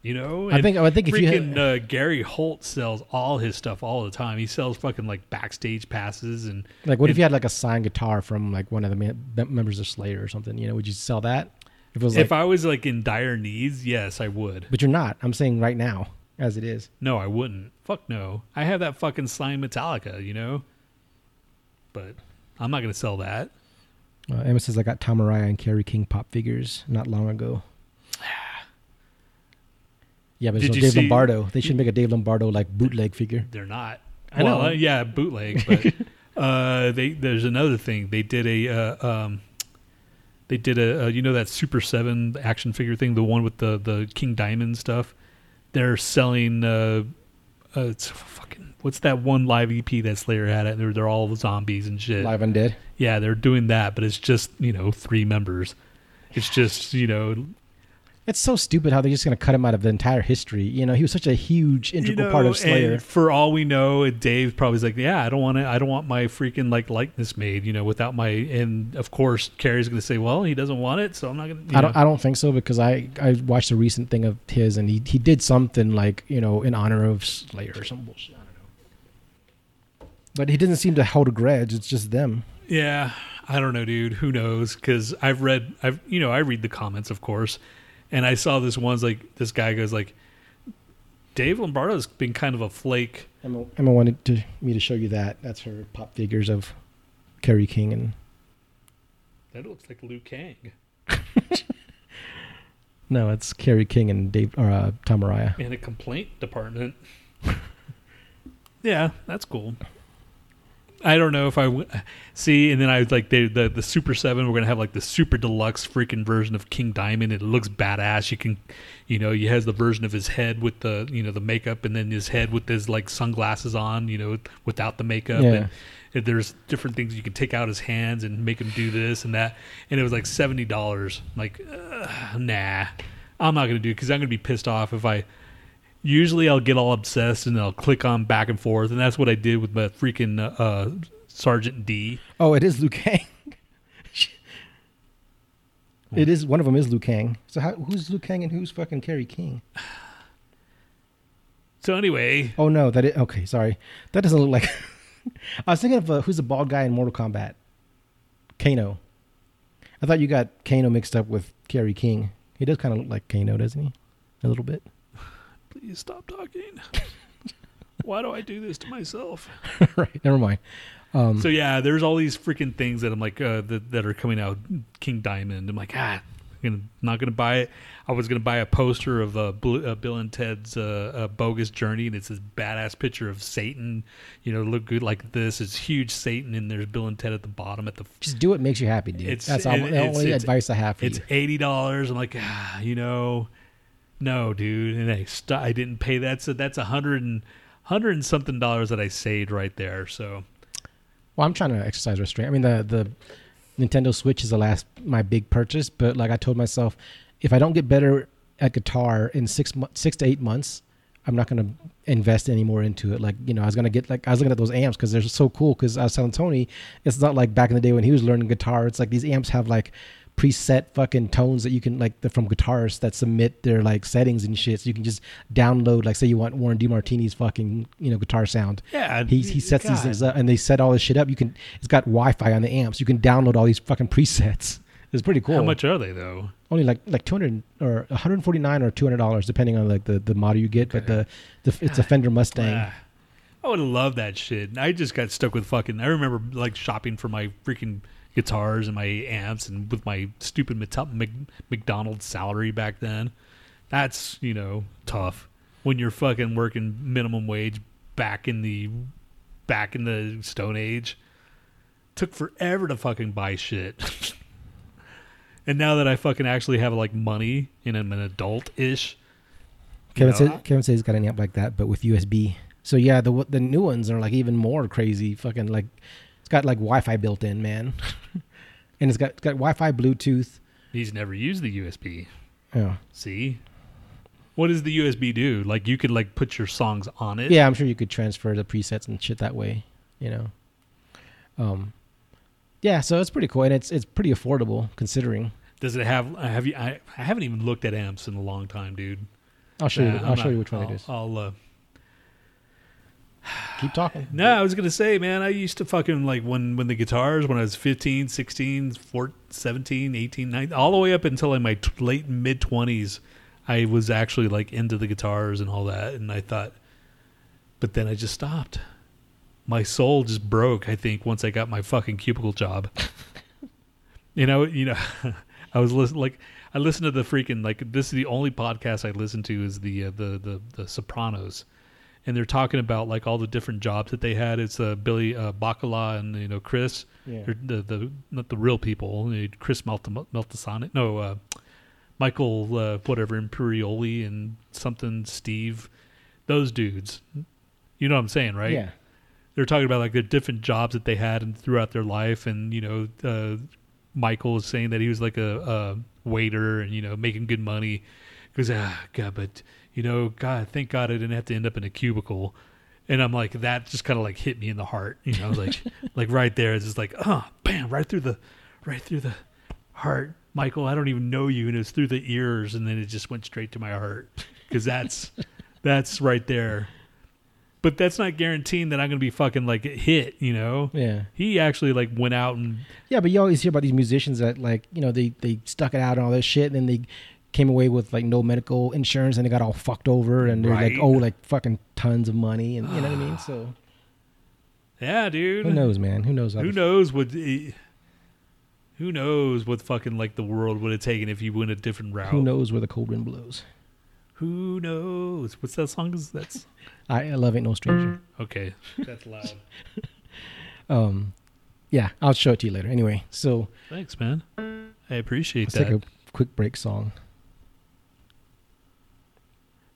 You know, I think- I think if you had- uh, Gary Holt sells all his stuff all the time. He sells fucking like backstage passes and Like, what if you had like a signed guitar from like one of the mem- members of Slayer or something? You know, would you sell that? If it was like, if I was like in dire needs, yes, I would. but you're not. I'm saying right now, as it is. No, I wouldn't. Fuck no. I have that fucking signed Metallica, you know. But I'm not gonna sell that. Uh, Emma says I got Tom Araya and Kerry King pop figures not long ago. Yeah, but Did no Dave see- Lombardo. They should make a Dave Lombardo like bootleg figure. They're not. I well, know. uh, yeah, bootleg. But uh, they there's another thing. They did a uh, um, they did a uh, you know that Super Seven action figure thing, the one with the the King Diamond stuff. They're selling. Uh, it's fucking what's that one live EP that Slayer had? It they're they're all zombies and shit. Live Undead. Yeah, they're doing that, but it's just you know three members. It's just you know It's so stupid how they're just gonna cut him out of the entire history. You know, he was such a huge integral you part of Slayer. For all we know, Dave probably's like, yeah, I don't want to, I don't want my freaking like likeness made, you know, without my. And of course, Kerry's going to say, well, he doesn't want it, so I'm not going to. I don't. I don't think so because I I watched a recent thing of his and he he did something like you know in honor of Slayer or some bullshit. I don't know. But he doesn't seem to hold a grudge. It's just them. Yeah, I don't know, dude. Who knows? Because I've read, I've you know, I read the comments, of course, and I saw this one's like this guy goes like, Dave Lombardo's been kind of a flake. Emma, Emma wanted to, me to show you that. That's her pop figures of Kerry King and That looks like Liu Kang. no, it's Kerry King and Dave or uh, Tom Araya. in a complaint department. yeah, that's cool. I don't know if I w- see. And then I was like, they, the the Super Seven. We're gonna have like the super deluxe freaking version of King Diamond. It looks badass. You can, you know, he has the version of his head with the you know the makeup, and then his head with his like sunglasses on. You know, without the makeup. Yeah. And, there's different things you can take out his hands and make him do this and that. And it was like seventy dollars. Like, uh, nah, I'm not gonna do it because I'm gonna be pissed off if I usually I'll get all obsessed and I'll click on back and forth, and that's what I did with my freaking uh, Sergeant D. Oh, it is Liu Kang. it is one of them is Liu Kang. So how, who's Liu Kang and who's fucking Kerry King? So anyway, Oh no, that is okay. Sorry, that doesn't look like. I was thinking of uh, who's the bald guy in Mortal Kombat. Kano. I thought you got Kano mixed up with Kerry King. He does kind of look like Kano, doesn't he? A little bit. Please stop talking. Why do I do this to myself? right. Never mind. Um, So yeah, there's all these freaking things that I'm like uh, that, that are coming out. King Diamond. I'm like, ah, I'm not gonna buy it. I was gonna buy a poster of uh, Blue, uh, Bill and Ted's uh, uh, bogus journey, and it's this badass picture of Satan. You know, look good like this. It's huge Satan, and there's Bill and Ted at the bottom at the. just do what makes you happy, dude. It's- That's all, it- the only it's- advice I have for It's you. eighty dollars. I'm like, ah, you know, no, dude. And I st- I didn't pay that. So that's a hundred and hundred and something dollars that I saved right there. So Well, I'm trying to exercise restraint. I mean, the the Nintendo Switch is the last my big purchase, but like I told myself, if I don't get better at guitar in six mo- six to eight months, I'm not gonna invest any more into it. Like you know, I was gonna get like I was looking at those amps because they're so cool. Because I was telling Tony, it's not like back in the day when he was learning guitar. It's like these amps have like preset fucking tones that you can like from guitarists that submit their like settings and shit. So you can just download like say you want Warren DeMartini's fucking you know guitar sound. yeah, He, he sets these things up and they set all this shit up. You can it's got Wi-Fi on the amps. You can download all these fucking presets. It's pretty cool. How much are they though? Only like like 200 or 149 or 200 dollars depending on like the the model you get. But the, the it's a Fender Mustang. Ah, I would love that shit. I just got stuck with fucking. I remember like shopping for my freaking guitars and my amps and with my stupid Mc- Mc- McDonald's salary back then. That's you know tough when you're fucking working minimum wage back in the back in the Stone Age. Took forever to fucking buy shit. and now that I fucking actually have like money and I'm an adult ish. Kevin know, says Kevin says he's got an amp like that, but with USB. So yeah, the the new ones are like even more crazy. Fucking like it's got like Wi-Fi built in, man. and it's got it's got Wi-Fi, Bluetooth. He's never used the USB. Yeah. See? What does the USB do? Like you could like put your songs on it? Yeah, I'm sure you could transfer the presets and shit that way. You know. Um. Yeah, so it's pretty cool, and it's it's pretty affordable considering. Does it have have you I, I haven't even looked at amps in a long time, dude. I'll show Nah, you. I'm I'll show not- you which one I'll, it is. I'll uh Keep talking. No, I was going to say, man, I used to fucking like when when the guitars when I was 15, 16, 14, 17, 18, 19, all the way up until in my t- late mid 20s, I was actually like into the guitars and all that and I thought but then I just stopped. My soul just broke, I think, once I got my fucking cubicle job. you know, you know, I was listen, like I listened to the freaking like this is the only podcast I listen to is the uh, the the the Sopranos, and they're talking about like all the different jobs that they had. It's uh, Billy uh, Bacala and you know Chris, Yeah. The the not the real people. Chris Malta- Maltasane, no, uh, Michael uh, whatever Imperioli and something Steve, those dudes. You know what I'm saying, right? Yeah. they're talking about like the different jobs that they had and throughout their life and you know uh, michael is saying that he was like a, a waiter and you know making good money because ah god but you know god thank god i didn't have to end up in a cubicle and i'm like that just kind of like hit me in the heart you know like like right there it's just like oh bam right through the right through the heart michael i don't even know you and it's through the ears and then it just went straight to my heart because that's that's right there but that's not guaranteeing that I'm gonna be fucking like hit, you know. Yeah. He actually like went out and Yeah, but you always hear about these musicians that like you know they they stuck it out and all this shit, and then they came away with like no medical insurance and they got all fucked over and they're like oh like fucking tons of money and you know what I mean. So yeah, dude. who knows, man? Who knows? Who to- knows what? eh, Who knows what fucking like the world would have taken if you went a different route? Who knows where the cold wind blows? Who knows? What's that song? Is that's I, I love ain't no stranger. okay? That's loud. Um, yeah, I'll show it to you later. Anyway, so Thanks, man. I appreciate that. let's take a quick break song.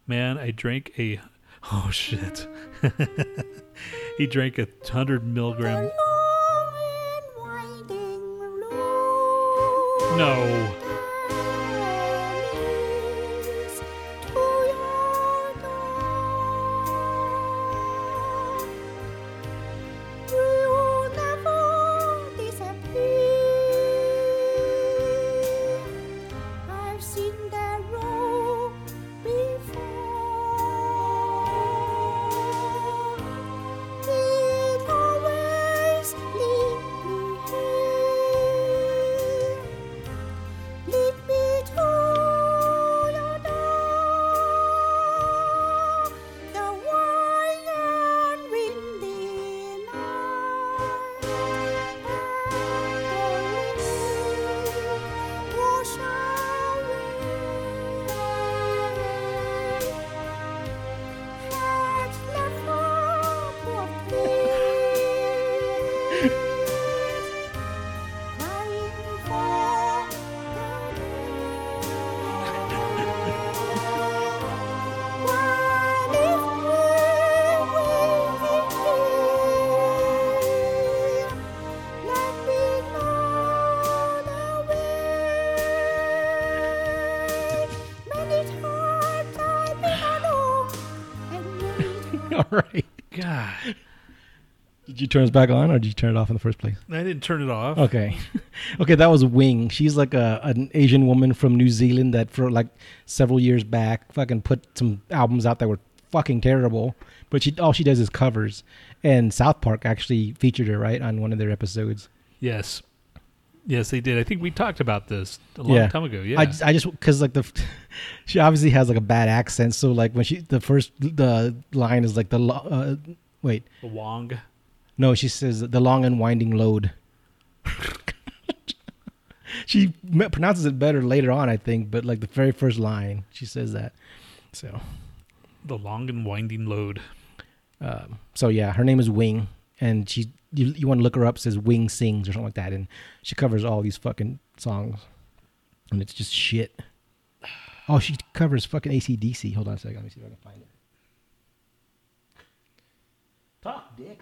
Man, I drank a. Oh shit. he drank a hundred milligram. No. Turn back on, or did you turn it off in the first place? I didn't turn it off. Okay, okay, that was Wing. She's like a an Asian woman from New Zealand that for like several years back, fucking put some albums out that were fucking terrible. But she all she does is covers, and South Park actually featured her right on one of their episodes. Yes. Yes, they did. I think we talked about this a long Yeah. time ago. Yeah. I just, I just because like the she obviously has like a bad accent, so like when she the first the line is like the uh, wait the Wong. No she says the long and winding load. she pronounces it better later on, I think, but like the very first line she says that. So The long and winding load. um, so yeah, her name is Wing, and she you, you want to look her up says Wing sings or something like that, and she covers all these fucking songs, and it's just shit. Oh, she covers fucking ACDC. Hold on a second, let me see if I can find it. Talk, Dick.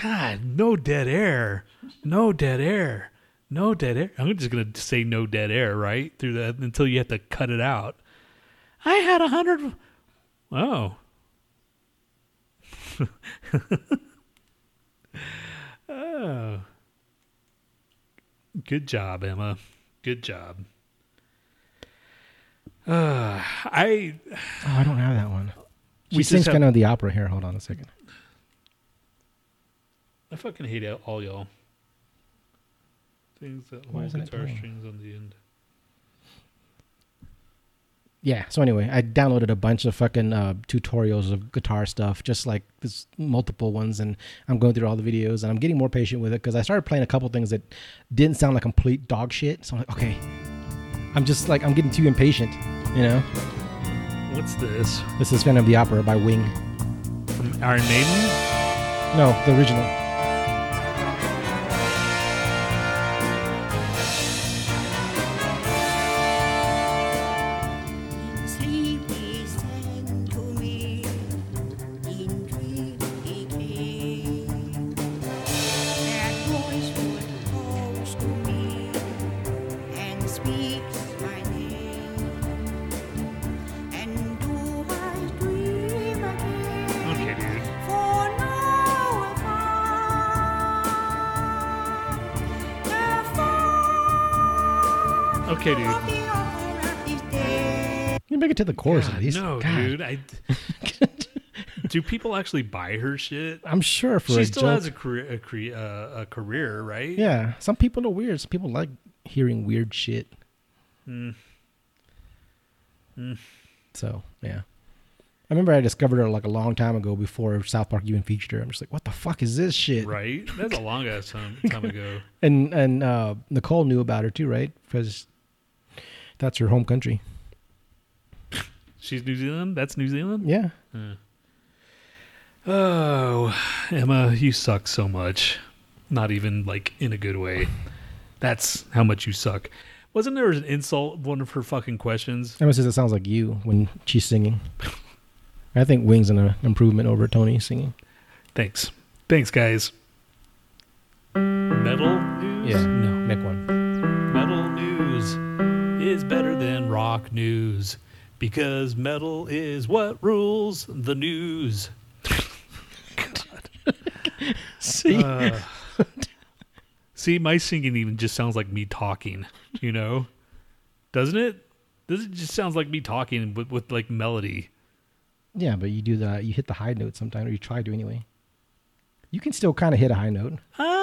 God. No dead air. No dead air. No dead air. I'm just gonna say no dead air right through that until you have to cut it out. I had a hundred. Oh. oh. Good job, Emma. Good job. Uh, I Oh, I don't have that one. She We sings have- kind of the opera here. Hold on a second. I fucking hate all y'all. Things that Why hold isn't it guitar playing? strings on the end. Yeah. So anyway, I downloaded a bunch of fucking uh, tutorials of guitar stuff, just like this multiple ones, and I'm going through all the videos, and I'm getting more patient with it because I started playing a couple things that didn't sound like complete dog shit. So I'm like, okay, I'm just like I'm getting too impatient, you know. What's this? This is Phantom of the Opera by Wing. From Iron Maiden? No, the original. You make it to the chorus God, at least. no, God. dude. I, do people actually buy her shit? I'm sure for She still joke. has a career, a, career, uh, a career, right? Yeah, some people are weird. Some people like hearing weird shit. Mm. Mm. So yeah, I remember I discovered her like a long time ago before South Park even featured her. I'm just like, what the fuck is this shit? Right? That's a long ass time, time ago. And and uh, Nicole knew about her too, right? Because that's her home country. She's New Zealand? That's New Zealand? Yeah. Uh, Oh, Emma, you suck so much. Not even like in a good way. That's how much you suck. Wasn't there an insult one of her fucking questions? Emma says it sounds like you when she's singing. I think Wing's an improvement over Tony singing. Thanks. Thanks, guys. Metal news? Yeah, No. make one. Metal news is better than rock news because metal is what rules the news. See, Uh, see, my singing even just sounds like me talking, you know? Doesn't it? Does it just sounds like me talking with, with like melody? yeah, but you do the you hit the high note sometimes, or you try to anyway. You can still kind of hit a high note. Ah,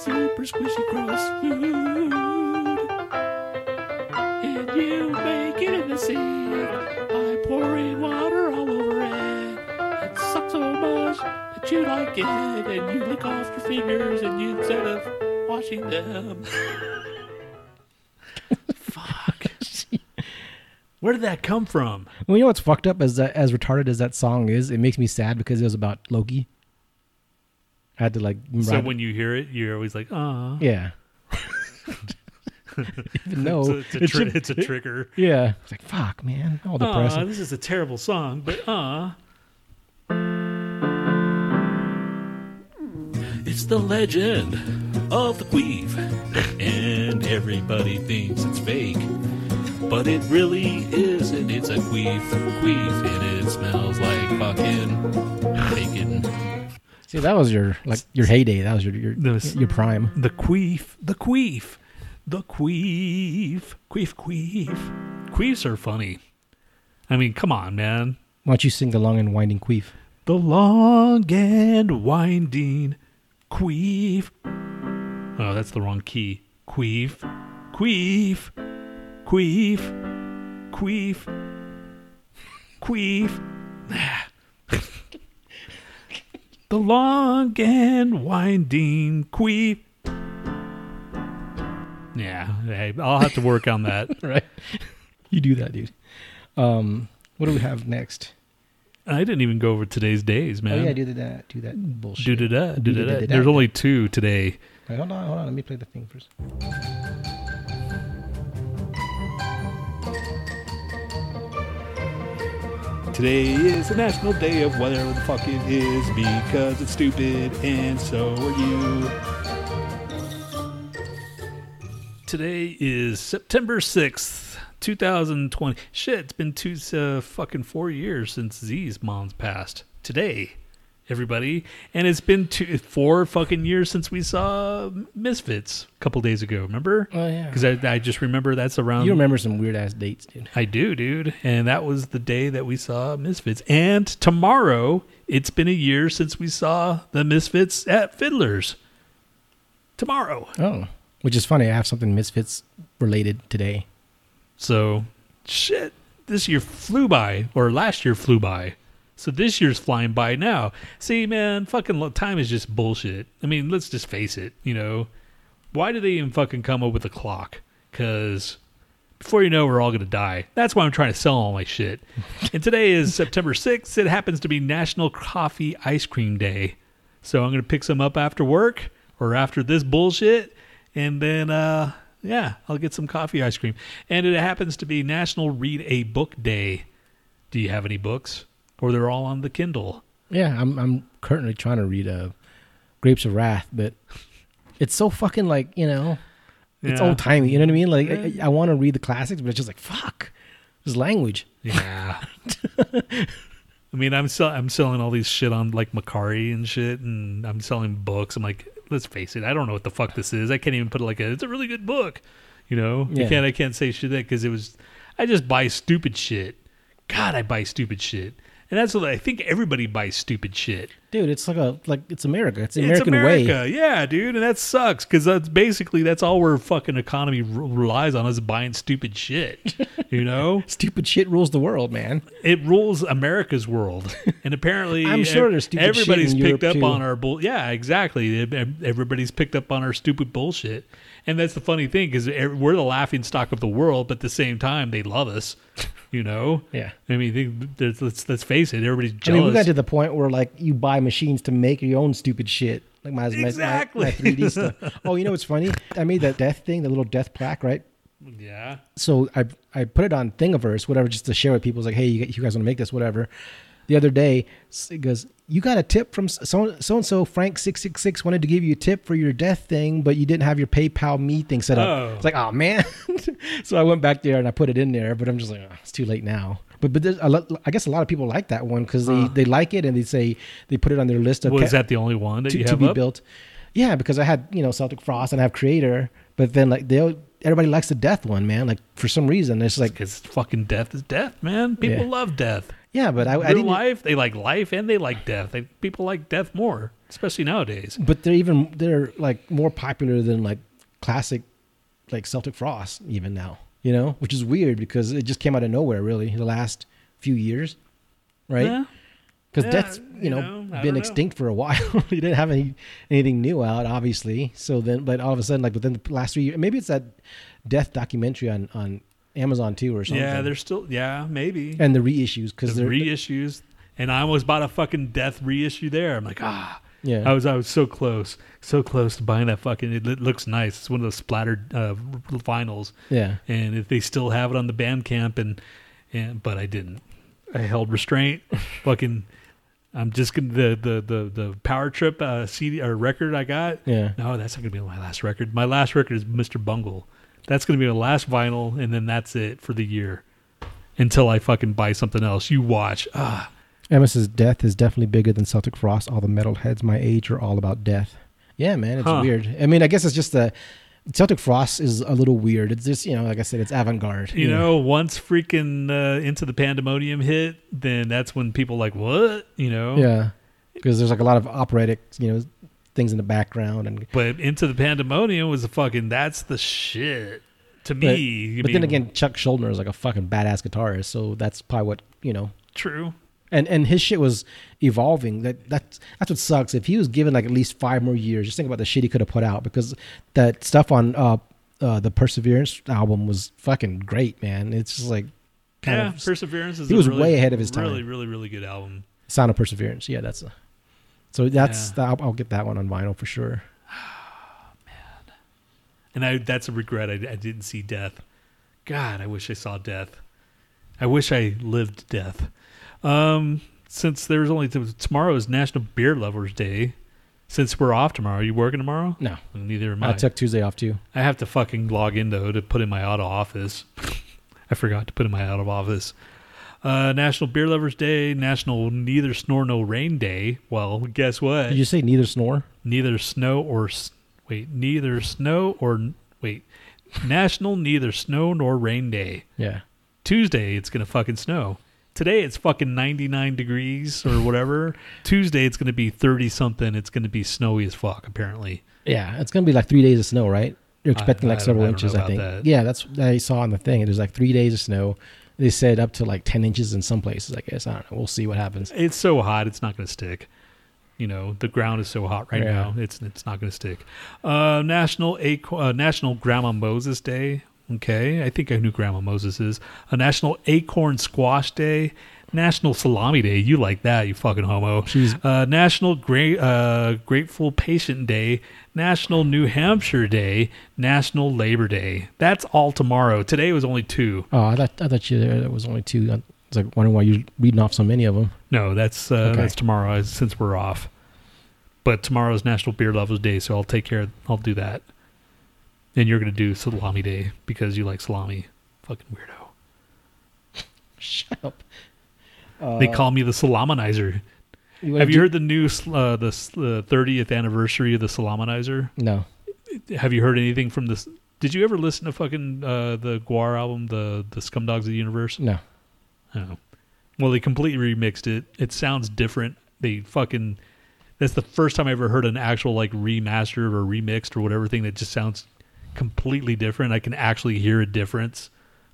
super squishy gross food. And you make it in the sink by pouring water all over it. It sucks so much that you like it, and you lick off your fingers and you instead of washing them. Fuck. Where did that come from? Well, you know what's fucked up as as retarded as that song is, it makes me sad because it was about Loki. I had to like So write- when you hear it, you're always like, "Ah." yeah. Even though it's, a, it's, a it tri- should- it's a trigger. yeah, it's like fuck, man, all Aw, depressing. this is a terrible song, but ah. It's the legend of the queef, and everybody thinks it's fake. But it really isn't. It's a queef, queef, and it smells like fucking bacon. See, that was your like your heyday. That was your your This- your prime. The queef, the queef, the queef, queef, queef. Queefs are funny. I mean, come on, man. Why don't you sing the long and winding queef? The long and winding queef. Oh, that's the wrong key. Queef, queef, queef, queef, queef. Ah. the long and winding queef. Yeah, hey, I'll have to work on that. Right. you do that, dude. Um, what do we have next? I didn't even go over today's days, man. Oh yeah, do that. Do that bullshit. Do da da, do da da. There's only two today. Wait, hold on, hold on. Let me play the thing first. Today is the National Day of whatever the fuck it is because it's stupid and so are you. Today is September 6th, 2020. Shit, it's been two uh, fucking four years since Z's mom's passed. Today, everybody. And it's been two, four fucking years since we saw Misfits a couple days ago, remember? Oh yeah. Because I, I just remember that's around. you remember some weird ass dates, dude. I do, dude. And that was the day that we saw Misfits. And tomorrow, it's been a year since we saw the Misfits at Fiddlers. Tomorrow. Oh, which is funny. I have something Misfits related today. So, shit, this year flew by, or last year flew by. So this year's flying by now. See, man, fucking time is just bullshit. I mean, let's just face it, you know. Why did they even fucking come up with a clock? Because before you know, we're all going to die. That's why I'm trying to sell all my shit. and today is September 6th. It happens to be National Coffee Ice Cream Day. So I'm going to pick some up after work or after this bullshit. And then, uh, yeah, I'll get some coffee ice cream. And it happens to be National Read a Book Day. Do you have any books? Or they're all on the Kindle? Yeah, I'm I'm currently trying to read uh, Grapes of Wrath, but it's so fucking like you know, it's Yeah. old timey. You know what I mean? Like I, I want to read the classics, but it's just like fuck, this language. Yeah. I mean, I'm sell- I'm selling all these shit on like Mercari and shit, and I'm selling books. I'm like, let's face it, I don't know what the fuck this is. I can't even put it like a. It's a really good book, you know. Yeah. can't I can't say shit that because it was. I just buy stupid shit. God, I buy stupid shit, and that's what I think. Everybody buys stupid shit. Dude, it's like a like it's America. It's the It's America, way. yeah, dude, and that sucks because that's basically that's all our fucking economy relies on is buying stupid shit. You know, Stupid shit rules the world, man. it rules America's world, and apparently, I'm sure there's stupid everybody's picked Europe, up too. on our bull. Yeah, exactly. Ev- ev- Everybody's picked up on our stupid bullshit, and that's the funny thing because we're the laughing stock of the world, but at the same time, they love us. You know. Yeah. I mean, they, let's let's face it. Everybody's I mean, we got to the point where like you buy machines to make your own stupid shit, like my my- my, Exactly. my 3D stuff. Oh, you know what's funny? I made that death thing, the little death plaque, right? yeah. so I I put it on Thingiverse, whatever, just to share with people. It's like, hey, you, you guys want to make this, whatever. The other day, goes, you got a tip from so so and so. Frank six six six wanted to give you a tip for your death thing, but you didn't have your PayPal me thing set up. Oh. It's like, oh man. so I went back there and I put it in there, but I'm just like, oh, it's too late now. But but there's a lot, I guess a lot of people like that one because they, Huh. they like it and they say they put it on their list of Was ca- that the only one that to, you to be up? built. Yeah, because I had you know Celtic Frost and I have Kreator, but then like they everybody likes the death one, man. Like for some reason, it's like Because fucking death is death, man. People Yeah. love death. Yeah, but I, I didn't. life, they like life and they like death. They, people like death more, especially nowadays. But they're even they're like more popular than like classic, like Celtic Frost even now. You know, which is weird because it just came out of nowhere, really, the last few years, right? Yeah. Because Yeah, death's you you know, know, been don't know. extinct for a while. you didn't have any anything new out, obviously. So then, but all of a sudden, like within the last three years, maybe it's that death documentary on on Amazon too or something. Yeah, they're still yeah, maybe. and the reissues because the they're reissues. And I almost bought a fucking death reissue there. I'm like, ah. yeah. I was I was so close, so close to buying that fucking. It, it looks nice. It's one of those splattered uh, vinyls, yeah. and if they still have it on the Bandcamp, and and but I didn't. I held restraint. fucking, I'm just gonna the the the the Power Trip uh, CD or record I got. Yeah. No, that's not gonna be my last record. My last record is Mr. Bungle. That's gonna be my last vinyl, and then that's it for the year. Until I fucking buy something else. You watch. Ah, Emma's death is definitely bigger than Celtic Frost. All the metalheads my age are all about death. Yeah, man, it's Huh. weird. I mean, I guess it's just the Celtic Frost is a little weird. It's just you know, like I said, it's avant garde. you know, once freaking uh, into the pandemonium hit, then that's when people like what you know. Yeah, because there's like a lot of operatic, you know, things in the background, and But into the pandemonium was a fucking that's the shit to but, me. But then mean, again, Chuck Schuldiner is like a fucking badass guitarist, so that's probably what you know. true. And and his shit was evolving. That that's that's what sucks. If he was given like at least five more years, just think about the shit he could have put out because that stuff on uh, uh the Perseverance album was fucking great, man. It's just like kind yeah, of Perseverance is he was really, way ahead of his time. Really, really, really good album. Sound of Perseverance. Yeah, that's a, so that's Yeah. I'll, I'll get that one on vinyl for sure. Oh, man, and I that's a regret. I, I didn't see Death. God, I wish I saw Death. I wish I lived Death. Um, since there's only tomorrow is National Beer Lovers Day. Since we're off tomorrow, are you working tomorrow? No, Neither am I I. took Tuesday off too. I have to fucking log in though to put in my out of office. I forgot to put in my out of office. Uh, National Beer Lovers Day, National Neither Snore No Rain Day. Well, guess what? Did you say neither snore? neither snow or s- wait, neither snow or wait, National Neither Snow Nor Rain Day. Yeah. Tuesday it's gonna fucking snow. Today it's fucking 99 degrees or whatever. Tuesday it's gonna be 30 something. It's gonna be snowy as fuck apparently. Yeah, it's gonna be like three days of snow, right? You're expecting I like don't- several I don't inches, I about think. that. Yeah, that's I saw on the thing. It was like three days of snow. They said up to like ten inches in some places. I guess I don't know. We'll see what happens. It's so hot, it's not going to stick. You know, the ground is so hot right Yeah. now. It's it's not going to stick. Uh, National Ac- uh, National Grandma Moses Day. Okay, I think I knew Grandma Moses is. A National Acorn Squash Day. National Salami Day. You like that, you fucking homo. She's Uh, National Gra- uh, Grateful Patient Day, National New Hampshire Day, National Labor Day. That's all tomorrow. Today was only two. oh, I thought I thought you there That was only two. I was like wondering why you're reading off so many of them. No, that's uh, Okay. that's tomorrow uh, since we're off. But tomorrow's National Beer Lovers Day, so I'll take care. Of, I'll do that. And you're gonna do Salami Day because you like salami. Fucking weirdo. Shut up. They call me the Salaminizer. You Have you heard the new uh, the 30th anniversary of the Salaminizer? No. Have you heard anything from this? Did you ever listen to fucking uh, the GWAR album, the the Scumdogs of the Universe? No. Oh. Well, they completely remixed it. It sounds different. They fucking. That's the first time I ever heard an actual like remastered or remixed or whatever thing that just sounds completely different. I can actually hear a difference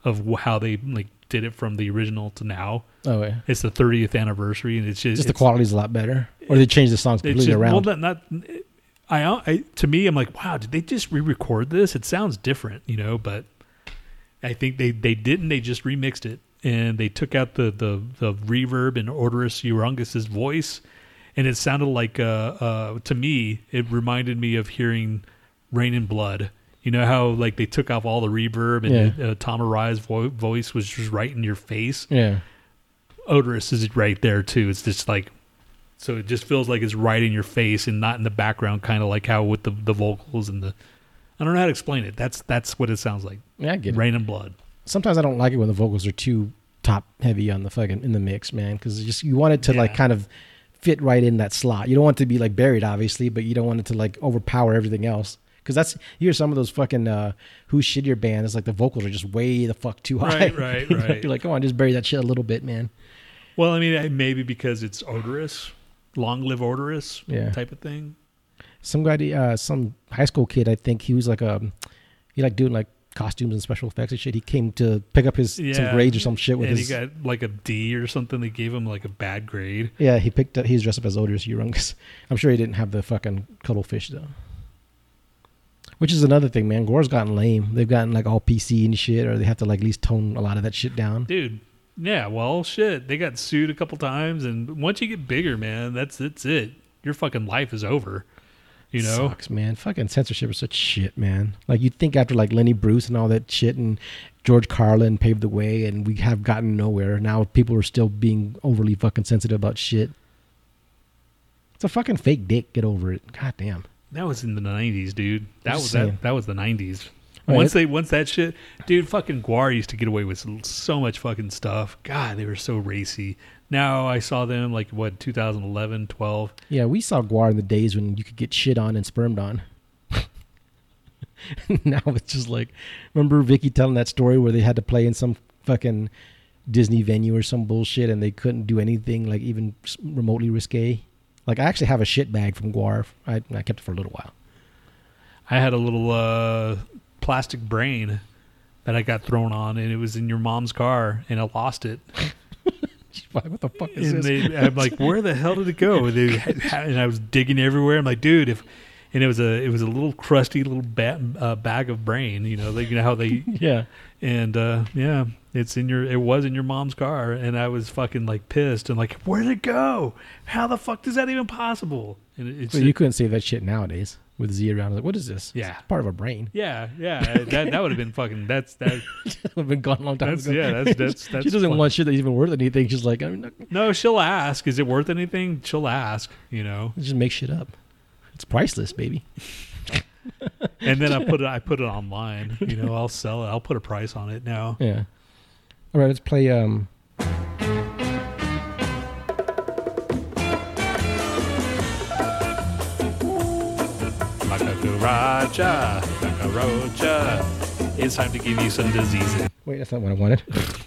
of how they like did it from the original to now. Oh, yeah. It's the 30th anniversary, and it's just, Just the quality's a lot better, or they changed the songs completely just, around. Well, not, not. I, I to me, I'm like, wow, did they just re-record this? It sounds different, you know, but I think they they didn't. They just remixed it and they took out the the, the reverb in Oderus Urungus's voice, and it sounded like uh, uh, to me, it reminded me of hearing Raining Blood. You know how like they took off all the reverb and Yeah. uh, Tom Araya's vo- voice was just right in your face. Yeah. Oderus is right there too. It's just like so it just feels like it's right in your face and not in the background, kind of like how with the the vocals and the. I don't know how to explain it. That's that's what it sounds like. Yeah, I get it. Rain and blood. Sometimes I don't like it when the vocals are too top heavy on the fucking in the mix, man, because just you want it to like kind of fit right in that slot. You don't want it to be like buried, obviously, but you don't want it to like overpower everything else. Because that's you hear some of those fucking uh, who shit your band. It's like the vocals are just way the fuck too high. Right, right, right. You're like, come on, just bury that shit a little bit, man. Well, I mean, maybe because it's odorous, long live odorous, Yeah. type of thing. Some guy, uh, some high school kid, I think he was like a, he like doing like costumes and special effects and shit. He came to pick up his some grades or some shit with and his. he got like a D or something. They gave him like a bad grade. yeah, he picked up. He's dressed up as Oderus Urungus. I'm sure he didn't have the fucking cuttlefish though. Which is another thing, man. GWAR's gotten lame. They've gotten like all PC and shit, or they have to like at least tone a lot of that shit down. Dude, yeah, well, shit. They got sued a couple times, and once you get bigger, man, that's that's it. Your fucking life is over. You know, Sucks, man. Fucking censorship is such shit, man. Like you'd think after like Lenny Bruce and all that shit and George Carlin paved the way and we have gotten nowhere. Now people are still being overly fucking sensitive about shit. It's a fucking fake dick. Get over it. God damn. that was in the '90s, dude. That was that. That was the '90s. Right. Once they once that shit, dude, fucking GWAR used to get away with so much fucking stuff. God, they were so racy. Now I saw them like what 2011, 12. Yeah, we saw GWAR in the days when you could get shit on and spermed on. now it's just like, remember Vicky telling that story where they had to play in some fucking Disney venue or some bullshit and they couldn't do anything like even remotely risque. Like I actually have a shit bag from GWAR. I, I kept it for a little while. I had a little uh, plastic brain that I got thrown on, and it was in your mom's car, and I lost it. what the fuck is And this? they, I'm like, where the hell did it go? And, they and I was digging everywhere. I'm like, dude, if and it was a it was a little crusty little ba- uh, bag of brain, you know, like you know how they yeah. and uh, yeah, it's in your it was in your mom's car, and I was fucking like pissed and like, where'd it go? How the fuck is that even possible? And it, it's you couldn't say that shit nowadays with Z around. Like, what is this? Yeah. It's part of a brain. yeah, yeah, that that would have been fucking that's that. We've been gone a long time That's ago. yeah, that's that's that's. she doesn't want shit that's even worth anything. She's like, I mean, No, she'll ask. Is it worth anything? She'll ask. You know. just make shit up. It's priceless, baby. and then I put it I put it online. You know, I'll sell it. I'll put a price on it now. Yeah. All right, let's play. Um, Makakuracha, Kakarocha. It's time to give you some diseases. wait, that's not what I wanted.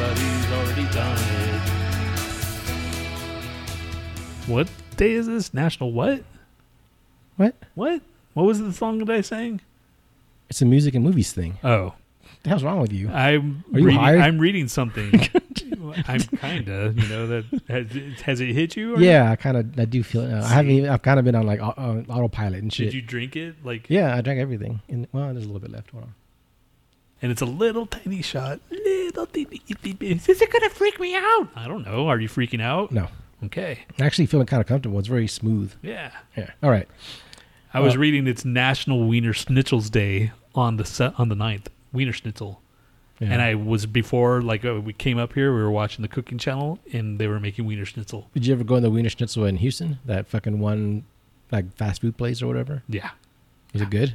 everybody's already done it. What day is this? National what? What? What? What was the song that I sang? It's a music and movies thing. Oh, What the hell's wrong with you? I'm Are you reading, hired? I'm reading something. I'm kinda, you know, that has, has it hit you? or- Yeah, I kind of, I do feel. Uh, I haven't even. I've kind of been on like uh, autopilot and shit. Did you drink it? Like, Yeah, I drank everything. And well, there's a little bit left. Hold on. And it's a little tiny shot. Little teeny, itty bit. Is it gonna freak me out? I don't know. Are you freaking out? No, Okay. I'm actually feeling kind of comfortable. It's very smooth. Yeah. Yeah. All right. I was Uh, reading it's National Wiener Schnitzels Day on the set on the 9th. Wiener Schnitzel. Yeah. And I was before, like, uh, we came up here, we were watching the cooking channel, and they were making Wiener Schnitzel. Did you ever go in the Wiener Schnitzel in Houston? That fucking one, like fast food place or whatever. Yeah. Was it good?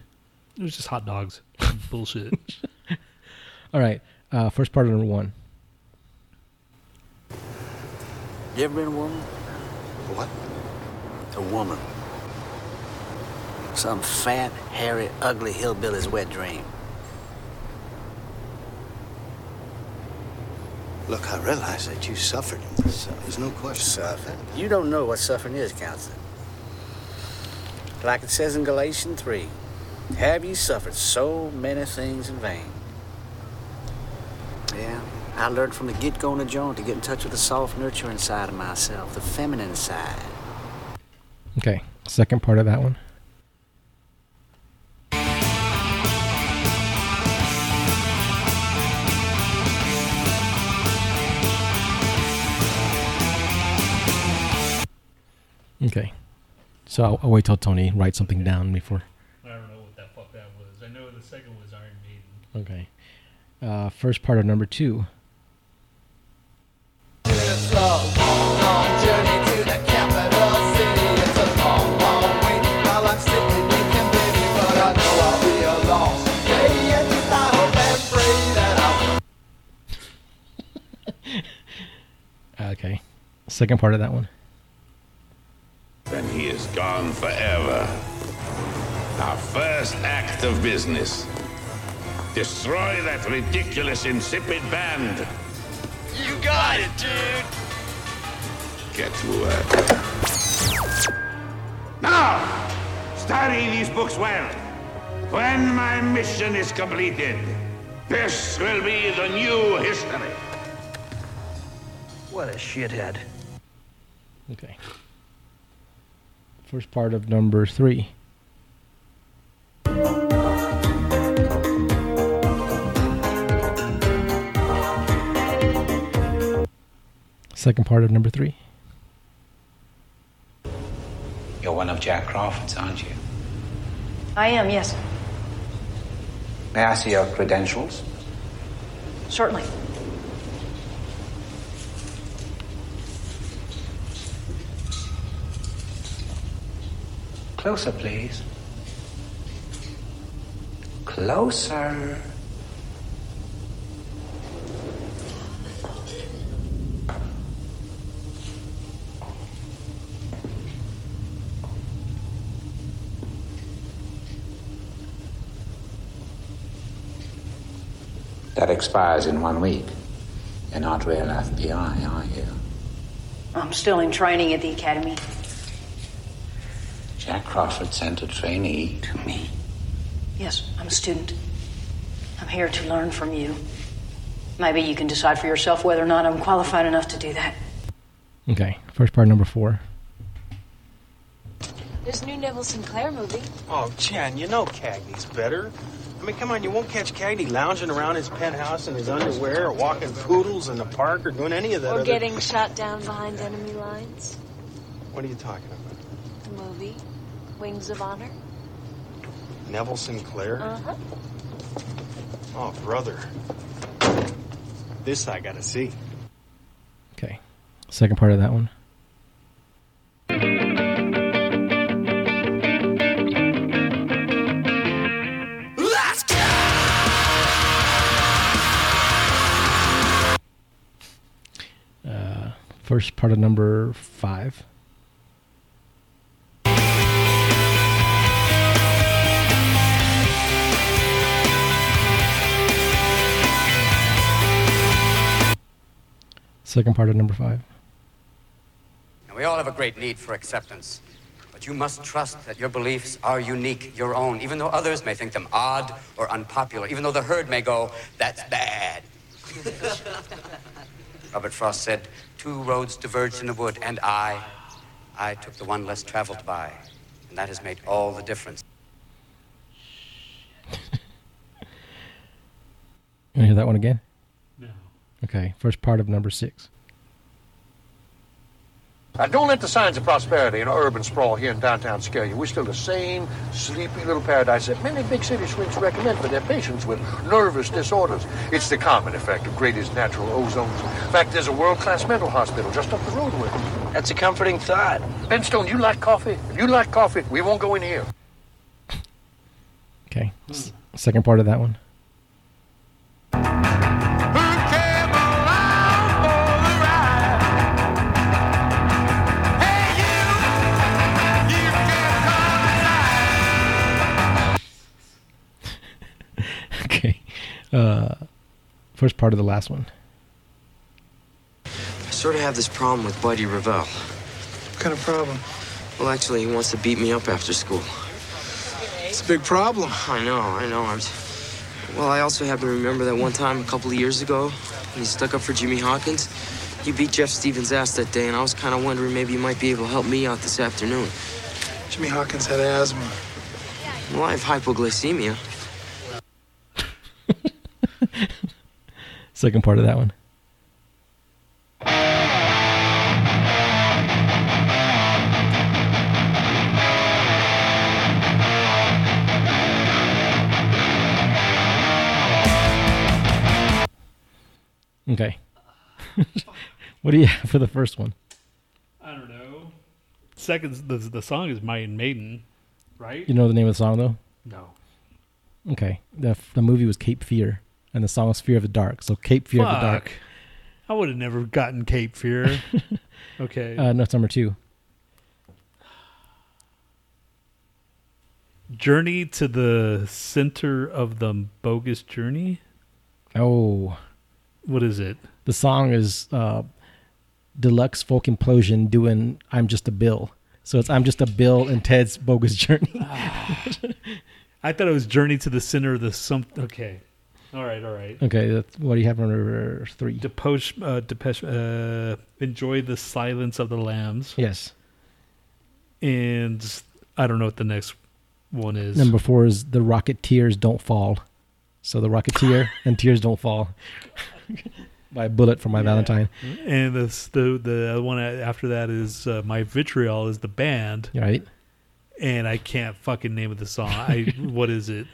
It was just hot dogs. Bullshit. All right. Uh, first part of number one. You ever been a woman? What? A woman. Some fat, hairy, ugly hillbilly's wet dream. Look, I realize that you suffered. There's no question Suffering. You don't know what suffering is, Counselor. Like it says in Galatians 3, have you suffered so many things in vain? Yeah, I learned from the get-go on the joint to get in touch with the soft, nurturing side of myself, the feminine side. Okay. Second part of that one. Okay. So I'll, I'll wait till Tony writes something down before. I don't know what that fuck that was. I know the second was Iron Maiden. Okay. Uh, first part of number two. Okay. Second part of that one. Then he is gone forever. Our first act of business. Destroy that ridiculous, insipid band. You got it, dude. Get to work. Now, study these books well. When my mission is completed, this will be the new history. What a shithead. Okay. First part of number three. Second part of number three. You're one of Jack Crawford's, aren't you? I am, yes. May I see your credentials? Certainly. Closer, please. Closer. That expires in one week. You're not real FBI, are you? I'm still in training at the academy. Jack Crawford sent a trainee to me. Yes, I'm a student. I'm here to learn from you. Maybe you can decide for yourself whether or not I'm qualified enough to do that. Okay. First part number four. There's a new Neville Sinclair movie. Oh, Jen, you know Cagney's better. I mean, come on, you won't catch Cagney lounging around his penthouse in his underwear or walking poodles in the park or doing any of that. Or other- getting shot down behind enemy lines. What are you talking about? The movie, Wings of Honor. Neville Sinclair? Uh huh. Oh, brother. This I gotta see. Okay. Second part of that one. Let's go! Uh, first part of number five. Second part of number five. And we all have a great need for acceptance. But you must trust that your beliefs are unique, your own, even though others may think them odd or unpopular, even though the herd may go, that's bad. Robert Frost said, Two roads diverged in a wood, and I, I took the one less traveled by. And that has made all the difference. You hear that one again? No. Okay. First part of number six. And don't let the signs of prosperity and urban sprawl here in downtown scare you. We're still the same sleepy little paradise that many big city shrinks recommend for their patients with nervous disorders. It's the common effect of greatest natural ozones. In fact, there's a world-class mental hospital just up the road with it. That's a comforting thought. Ben Stone, you like coffee? If you like coffee, we won't go in here. Okay. S- second part of that one. Uh, first part of the last one. I sort of have this problem with Buddy Revell. What kind of problem? Well, actually, he wants to beat me up after school. It's a big problem. I know, I know. I'm. Well, I also happen to remember that one time a couple of years ago when he stuck up for Jimmy Hawkins. He beat Jeff Stevens' ass that day, and I was kind of wondering maybe you might be able to help me out this afternoon. Jimmy Hawkins had asthma. Well, I have hypoglycemia. Second part of that one. Okay. what do you have for the first one? I don't know. Second, the the song is Iron Maiden, right? You know the name of the song though? No. Okay. The the movie was Cape Fear, and the song was Fear of the Dark. So Cape Fear of the Dark. I would have never gotten Cape Fear. okay. Uh, no, it's number two. Journey to the center of the bogus journey. Oh, What is it? the song is uh, Deluxx Folk Implosion doing "I'm Just a Bill." So it's "I'm Just a Bill" and Ted's bogus journey. I thought it was Journey to the center of the some. Okay. All right. All right. okay, that's, what do you have on number three? Depoche, uh, Depeche, uh, enjoy the silence of the lambs. Yes. And I don't know what the next one is. Number four is "The Rocketeers Don't Fall." So the Rocketeer and Tears Don't Fall by Bullet for My Valentine. And this, the the one after that is uh, my vitriol is the band, Right. and I can't fucking name of the song. I what is it?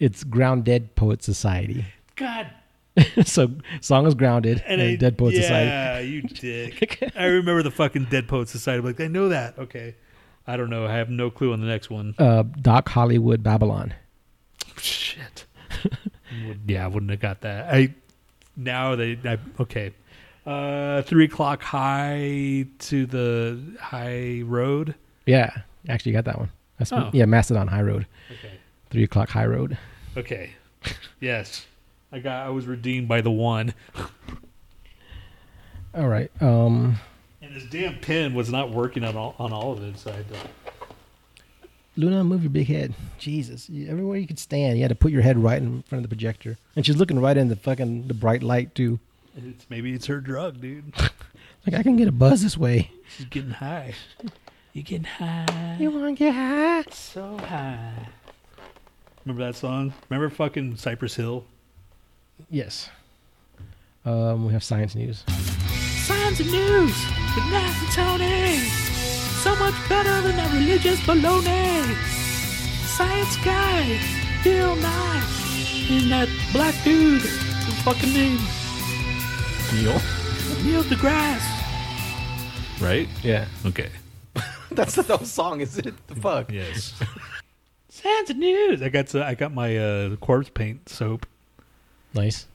It's Ground Dead Poet Society. God. so song is grounded and, I- Dead Poet yeah, Society. you dick. I remember the fucking Dead Poet Society. I'm like, I know that. Okay. I don't know. I have no clue on the next one. Uh, Doc Hollywood Babylon. Shit. Yeah, I wouldn't have got that. I now they I, okay. Uh, three o'clock high to the high road. Yeah, actually you got that one. That's Oh. yeah, Mastodon High Road. Okay. Three o'clock High Road. Okay. yes, I got. I was redeemed by the one. All right. Um, And this damn pen was not working on all on all of it. So I had to, Luna, move your big head. Jesus, You- everywhere you could stand, you had to put your head right in front of the projector, and she's looking right in the fucking the bright light too. it's maybe it's her drug, dude. Like I can get a buzz this way. She's getting high. You're getting high? You want to get high? So high. Remember that song? Remember fucking Cypress Hill? Yes. Um, we have science news. Science and news with Nhat and Tony. So much better than that religious baloney. Science guy, Bill Nye, and that black dude. His fucking name, Neil. Neil deGrasse. Right? Yeah. Okay. That's the whole song, is it? The fuck. Yes. Science news. I got I got my uh, corpse paint soap. Nice.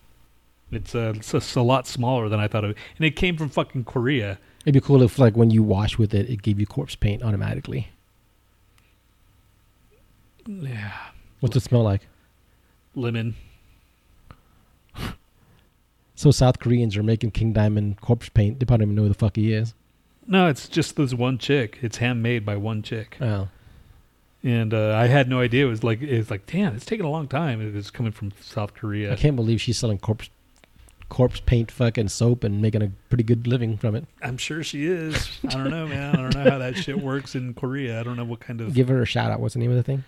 It's uh, it's, it's a lot smaller than I thought it would. And it came from fucking Korea. It'd be cool if, like, when you wash with it, it gave you corpse paint automatically. Yeah. What's it smell like? Lemon. So South Koreans are making King Diamond corpse paint. They probably don't even know who the fuck he is. No, it's just this one chick. It's handmade by one chick. Oh. And uh, I had no idea. It was like it's like, damn, it's taking a long time. It was coming from South Korea. I can't believe she's selling corpse corpse paint fucking soap and making a pretty good living from it. I'm sure she is. I don't know, man. I don't know how that shit works in Korea. I don't know what kind of Give her a shout out. What's the name of the thing?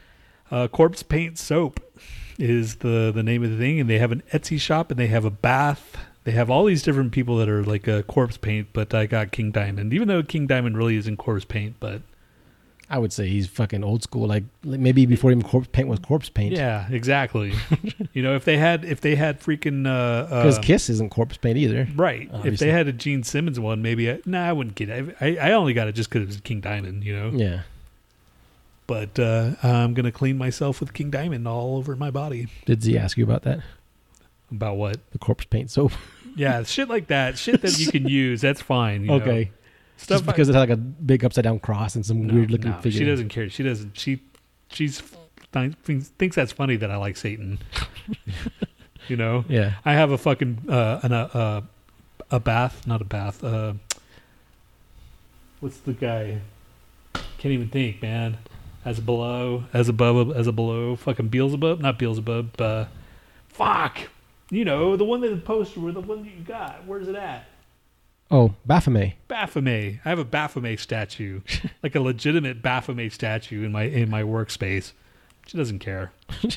uh, corpse paint soap is the the name of the thing, and they have an Etsy shop, and they have a bath. They have all these different people that are like a corpse paint, but I got King Diamond, even though King Diamond really isn't corpse paint, but I would say he's fucking old school. Like maybe before even corpse paint was corpse paint. yeah, exactly. you know, if they had if they had freaking uh, Because uh, Kiss isn't corpse paint either. Right. If they had a Gene Simmons one, maybe I, nah, I wouldn't get it. I, I only got it just because it was King Diamond, you know. Yeah. But uh, I'm gonna clean myself with King Diamond all over my body. Did Z ask you about that? About what? The corpse paint soap. Yeah, shit like that. Shit that you can use. That's fine. you know. Stuff Just because it had like a big upside down cross and some No, weird looking no, figure. She doesn't care. She doesn't. She she's th- thinks, thinks that's funny that I like Satan. you know. Yeah. I have a fucking uh, an, uh, uh, a bath, not a bath. Uh, what's the guy? Can't even think, man. As below, as above, as a below. Fucking Beelzebub, not Beelzebub. Uh, fuck. You know the one that the poster, where the one that you got. Where's it at? Oh, Baphomet. Baphomet. I have a Baphomet statue, like a legitimate Baphomet statue in my in my workspace. She doesn't care.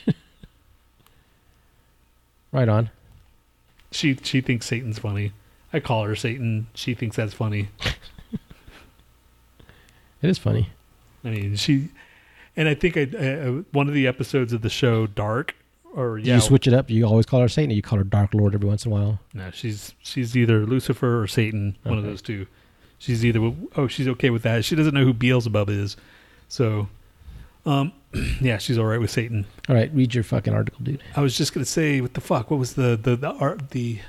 Right on. She she thinks Satan's funny. I call her Satan. She thinks that's funny. It is funny. I mean, she, and I think I, uh, one of the episodes of the show Dark, or Do yeah, you switch it up? Do you always call her Satan or you call her Dark Lord every once in a while? No, she's she's either Lucifer or Satan, one of those two. She's either oh, she's okay with that. She doesn't know who Beelzebub is, so um, yeah, she's all right with Satan. All right, read your fucking article, dude. I was just gonna say, what the fuck? What was the the the art the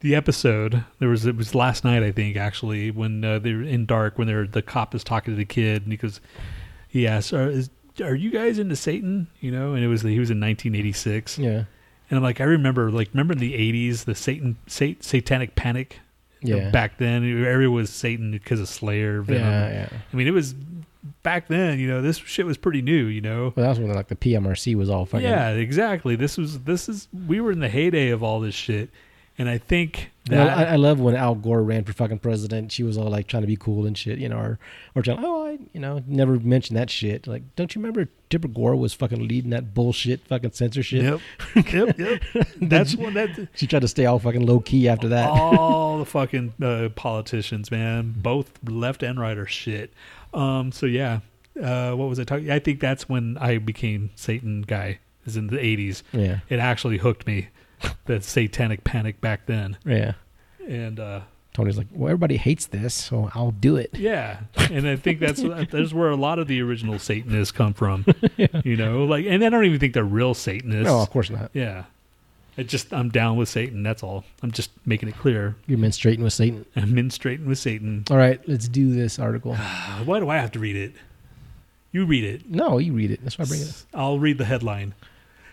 the episode? There was it was last night, I think, actually, when uh, they're in dark when they're the cop is talking to the kid and he goes, he asks, is, are you guys into Satan?" You know, and it was he was in 1986. Yeah. And I'm like, I remember, like, remember in the '80s, the Satan, sat, satanic panic. You know, Yeah. back then, everyone was Satan because of Slayer. Venom. Yeah, yeah. I mean, it was back then. You know, this shit was pretty new. You know. Well, that was when like the PMRC was all fucking. Yeah, exactly. This was this is we were in the heyday of all this shit, and I think You know, I, I love when Al Gore ran for fucking president. She was all like trying to be cool and shit, you know, or or trying, oh, I, you know, never mentioned that shit. Like, don't you remember Tipper Gore was fucking leading that bullshit fucking censorship? Yep. Yep, yep. That's one that she tried to stay all fucking low key after that. all the fucking uh, politicians, man, both left and right are shit. Um, so yeah, uh, what was I talking? I think that's when I became Satan guy. Is in the '80s. Yeah. it actually hooked me. That satanic panic back then. Yeah. and uh, Tony's like, well, everybody hates this, so I'll do it. Yeah, and I think that's that's where a lot of the original Satanists come from. You know, like, and I don't even think they're real Satanists. No, of course not. Yeah, I just I'm down with Satan. That's all. I'm just making it clear. You're menstruating with Satan. I'm menstruating with Satan. All right, let's do this article. Why do I have to read it? You read it. No, you read it. That's why I bring it up. I'll read the headline.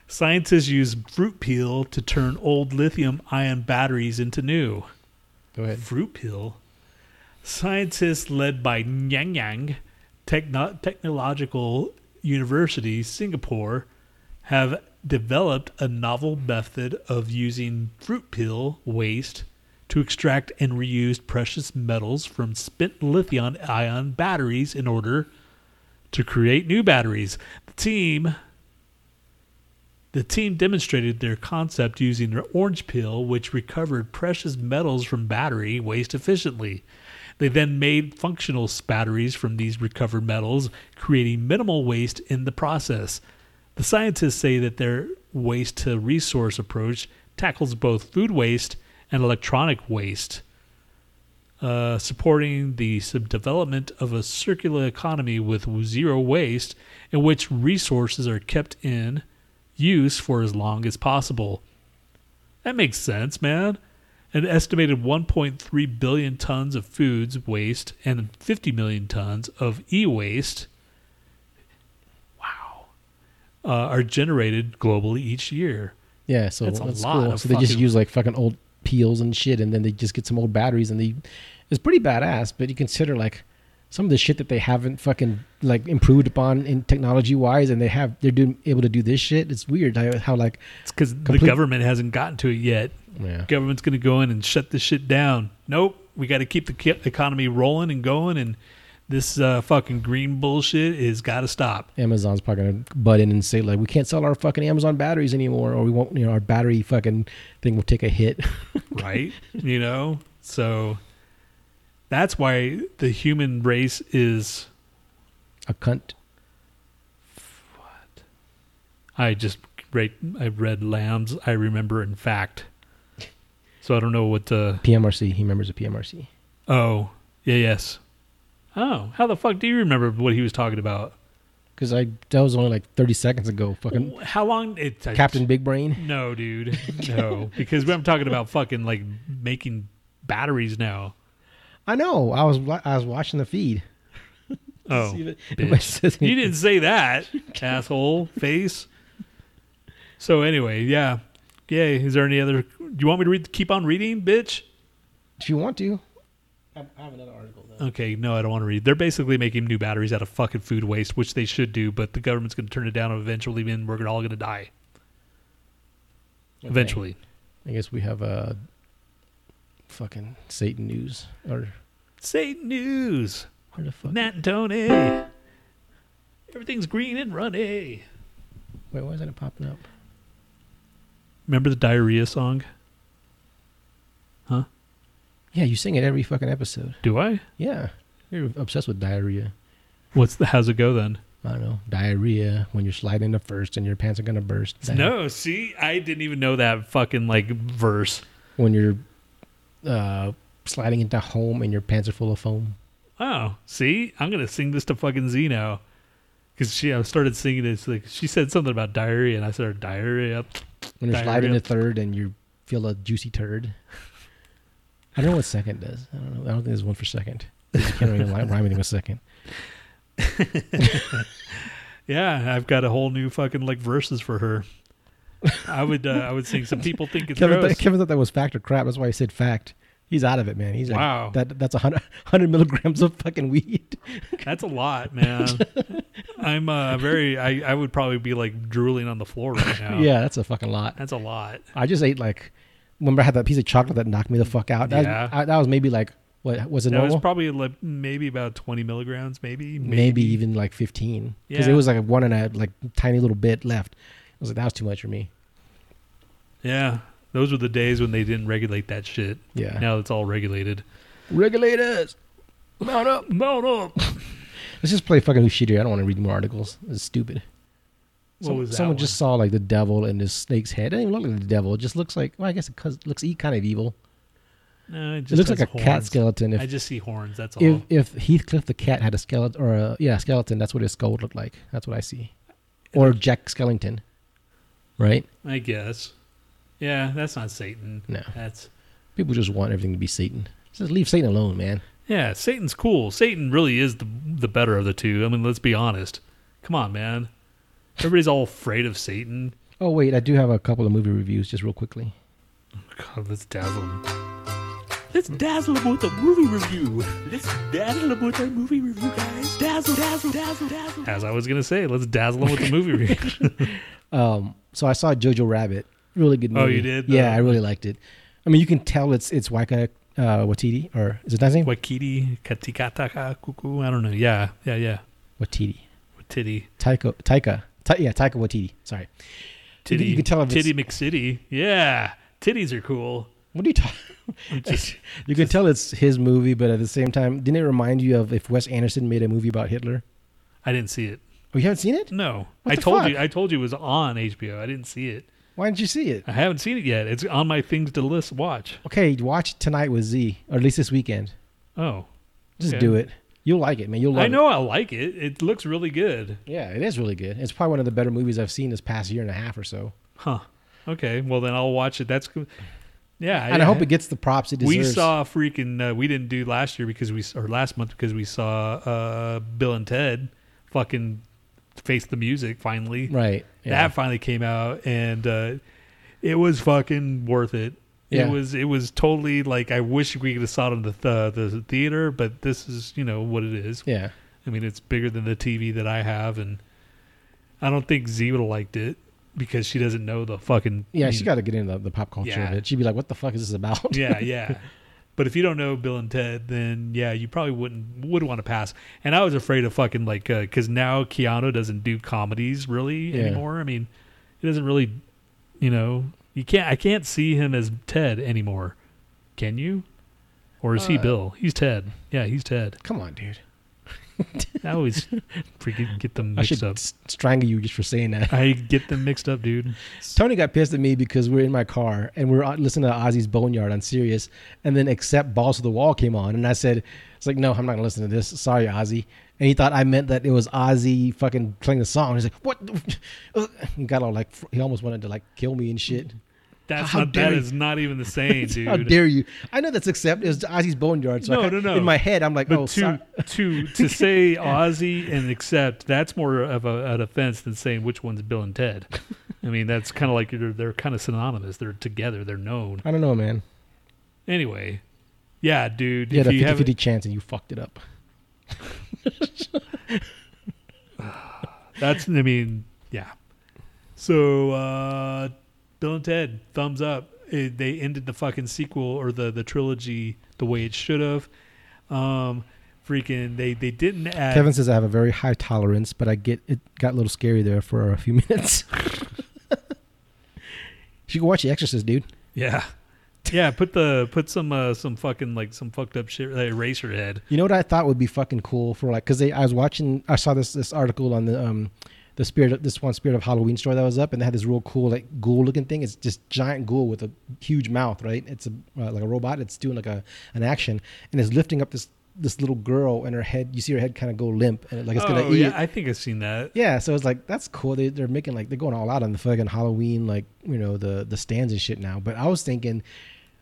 Scientists use fruit peel to turn old lithium ion batteries into new. Go ahead. Fruit peel? Scientists led by Nanyang Techno- Technological University, Singapore, have developed a novel method of using fruit peel waste to extract and reuse precious metals from spent lithium ion batteries in order to create new batteries. The team the team demonstrated their concept using their orange peel, which recovered precious metals from battery waste efficiently. They then made functional batteries from these recovered metals, creating minimal waste in the process. The scientists say that their waste to resource approach tackles both food waste and electronic waste, uh, supporting the development of a circular economy with zero waste in which resources are kept in use for as long as possible. That makes sense, man. An estimated 1.3 billion tons of foods waste and 50 million tons of e waste wow, uh, are generated globally each year. Yeah, so That's a that's lot cool. So they just use like fucking old peels and shit, and then they just get some old batteries, and they it's pretty badass. But you consider like some of the shit that they haven't fucking like improved upon in technology wise, and they have they're doing able to do this shit. It's weird how, how like It's because the government hasn't gotten to it yet. Yeah. Government's going to go in and shut this shit down. Nope. We got to keep the economy rolling and going, and this uh, fucking green bullshit is got to stop. Amazon's probably gonna butt in and say like we can't sell our fucking Amazon batteries anymore, or we won't. You know, our battery fucking thing will take a hit. right? you know, so that's why the human race is a cunt. What? I just read I read Lambs. I remember in fact. So I don't know what the PMRC. He remembers a PMRC. oh yeah yes. Oh, how the fuck do you remember what he was talking about? Because I that was only like thirty seconds ago. Fucking How long? It, I- Captain Big Brain. No, dude, no, because I'm talking about fucking like making batteries now. I know. I was I was watching the feed. Oh, See if it- if it says you didn't say that, asshole face. So anyway, yeah, yeah. Is there any other Do you want me to read? Keep on reading, bitch. If you want to, I I have another article. Though. Okay, no, I don't want to read. They're basically making new batteries out of fucking food waste, which they should do, but the government's going to turn it down eventually, and we're all going to die. Okay. Eventually. I guess we have uh, fucking Satan news or Satan news. Where the fuck? Nhat and Tony. Everything's green and runny. Wait, why isn't it popping up? Remember the diarrhea song? Huh? Yeah, you sing it every fucking episode. Do I? Yeah, you're obsessed with diarrhea. What's the? How's it go then? I don't know diarrhea when you're sliding the first and your pants are gonna burst. Di- No, see, I didn't even know that fucking like verse. when you're uh, sliding into home and your pants are full of foam. Oh, see, I'm gonna sing this to fucking Z now, because she I started singing. It's like she said something about diarrhea, and I started diarrhea. When you're diarrhea. sliding to third and you feel a juicy turd. I don't know what second does. I don't know. I don't think there's one for second. You can't rhyme rhyme anything with second. Yeah, I've got a whole new fucking like verses for her. I would uh, I would sing. Some people think it's Kevin, gross. th- Kevin thought that was fact or crap. That's why he said fact. He's out of it, man. He's like, Wow. That that's a hundred hundred milligrams of fucking weed. That's a lot, man. I'm uh, very. I, I would probably be like drooling on the floor right now. Yeah, that's a fucking lot. That's a lot. I just ate like. Remember, I had that piece of chocolate that knocked me the fuck out. That, Yeah. I, that was maybe like what was it That was probably like maybe about 20 milligrams, maybe. maybe. even like fifteen because Yeah. it was like one and a like tiny little bit left. I was like, that was too much for me. Yeah, those were the days when they didn't regulate that shit. Yeah. Now it's all regulated. Regulators, mount up, mount up. Let's just play fucking shittier. I don't want to read more articles. It's stupid. What Some- was that someone one? just saw like the devil in this snake's head. It doesn't even look like the devil. It just looks like well, I guess it looks e- kind of evil. No, it, It just looks like a cat skeleton. If, I just see horns. That's if all. if Heathcliff the cat had a skeleton or a yeah skeleton, that's what his skull would look like. That's what I see. Or Jack Skellington, right? I guess. Yeah, that's not Satan. No. That's People just want everything to be Satan. Just leave Satan alone, man. yeah. Satan's cool. Satan really is the the better of the two. I mean, let's be honest. Come on, man. Everybody's all afraid of Satan. Oh wait, I do have a couple of movie reviews just real quickly. God, let's dazzle them. Let's dazzle them with a movie review. Let's dazzle them with a movie review, guys. Dazzle, dazzle, dazzle, dazzle. As I was gonna say, let's dazzle them with the movie review. Um, so I saw Jojo Rabbit. Really good movie. Oh, you did? Yeah, Uh, I really liked it. I mean, you can tell it's it's Waika uh, Watiti, or is it that name? Wakiti, Katikataka, Kuku. I don't know. Yeah, yeah, yeah. Watiti. Titty, Taika. Taika. Ta- yeah, Taika Waititi. Sorry. Titty, can- you can tell if Titty McCity. Yeah, titties are cool. What are you talking? Just- you can tell it's his movie, but at the same time, didn't it remind you of if Wes Anderson made a movie about Hitler? I didn't see it. Oh, you haven't seen it? No, What I told fuck? you. I told you it was on HBO. I didn't see it. Why didn't you see it? I haven't seen it yet. It's on my things to list watch. Okay, watch tonight with Z, or at least this weekend. Oh, Just okay. do it. You'll like it, man. You'll love it. I know it. I like it. It looks really good. Yeah, it is really good. It's probably one of the better movies I've seen this past year and a half or so. Huh. Okay. Well, then I'll watch it. That's good. Yeah. And I hope it gets the props it deserves. We saw freaking. Uh, we didn't do last year because we or last month because we saw uh, Bill and Ted fucking face the music finally. Right, yeah. That finally came out and uh, it was fucking worth it. Yeah. It was it was totally like I wish we could have saw it in the th- the theater, but this is you know what it is. Yeah. I mean it's bigger than the TV that I have, and I don't think Z would have liked it because she doesn't know the fucking Yeah, she got to get into the, the pop culture Yeah. of it. She'd be like, "What the fuck is this about?" yeah, yeah. But if you don't know Bill and Ted, then yeah, you probably wouldn't would want to pass. And I was afraid of fucking like because now Keanu doesn't do comedies really Yeah. anymore. I mean, he doesn't really, you know, you can't. I can't see him as Ted anymore. Can you? Or is he Uh, Bill? He's Ted. Yeah, he's Ted. Come on, dude. I always freaking get them I mixed should up. s- strangle you just for saying that. I get them mixed up, dude. Tony got pissed at me because we're in my car and we're uh, listening to Ozzy's Boneyard on Sirius, and then Accept Balls to the Wall came on, and I said, "It's like no, I'm not gonna listen to this. Sorry, Ozzy." And he thought I meant that it was Ozzy fucking playing the song. He's like, "What?" the-" He got all like, fr- he almost wanted to like kill me and shit. That's How not dare that you. is not even the same, dude. How dare you? I know that's Accept. It was Ozzy's Boneyard. So I no, ca- no, no. In my head, I'm like, but "Oh, to sorry." to to say Ozzy and accept that's more of a, an offense than saying which one's Bill and Ted. I mean, that's kind of like they're, they're kind of synonymous. They're together. They're known. I don't know, man. Anyway, yeah, dude. You had a you 50 haven't- 50 chance and you fucked it up. That's, I mean, yeah. So, uh, Bill and Ted, thumbs up. It, they ended the fucking sequel or the, the trilogy the way it should have. Um, freaking, they, they didn't add. Kevin says I have a very high tolerance, but I get it got a little scary there for a few minutes. you can watch The Exorcist, dude. Yeah. Yeah, put the put some uh, some fucking like some fucked up shit like Eraserhead. You know what I thought would be fucking cool for like because I was watching I saw this this article on the um the spirit of this one spirit of Halloween store that was up and they had this real cool like ghoul looking thing. It's just giant ghoul with a huge mouth, right? It's a uh, like a robot. It's doing like a an action and it's lifting up this this little girl and her head. You see her head kind of go limp and like it's gonna oh, eat. yeah. I think I've seen that. Yeah, so it's like that's cool. They they're making like they're going all out on the fucking Halloween like you know the the stands and shit now. But I was thinking,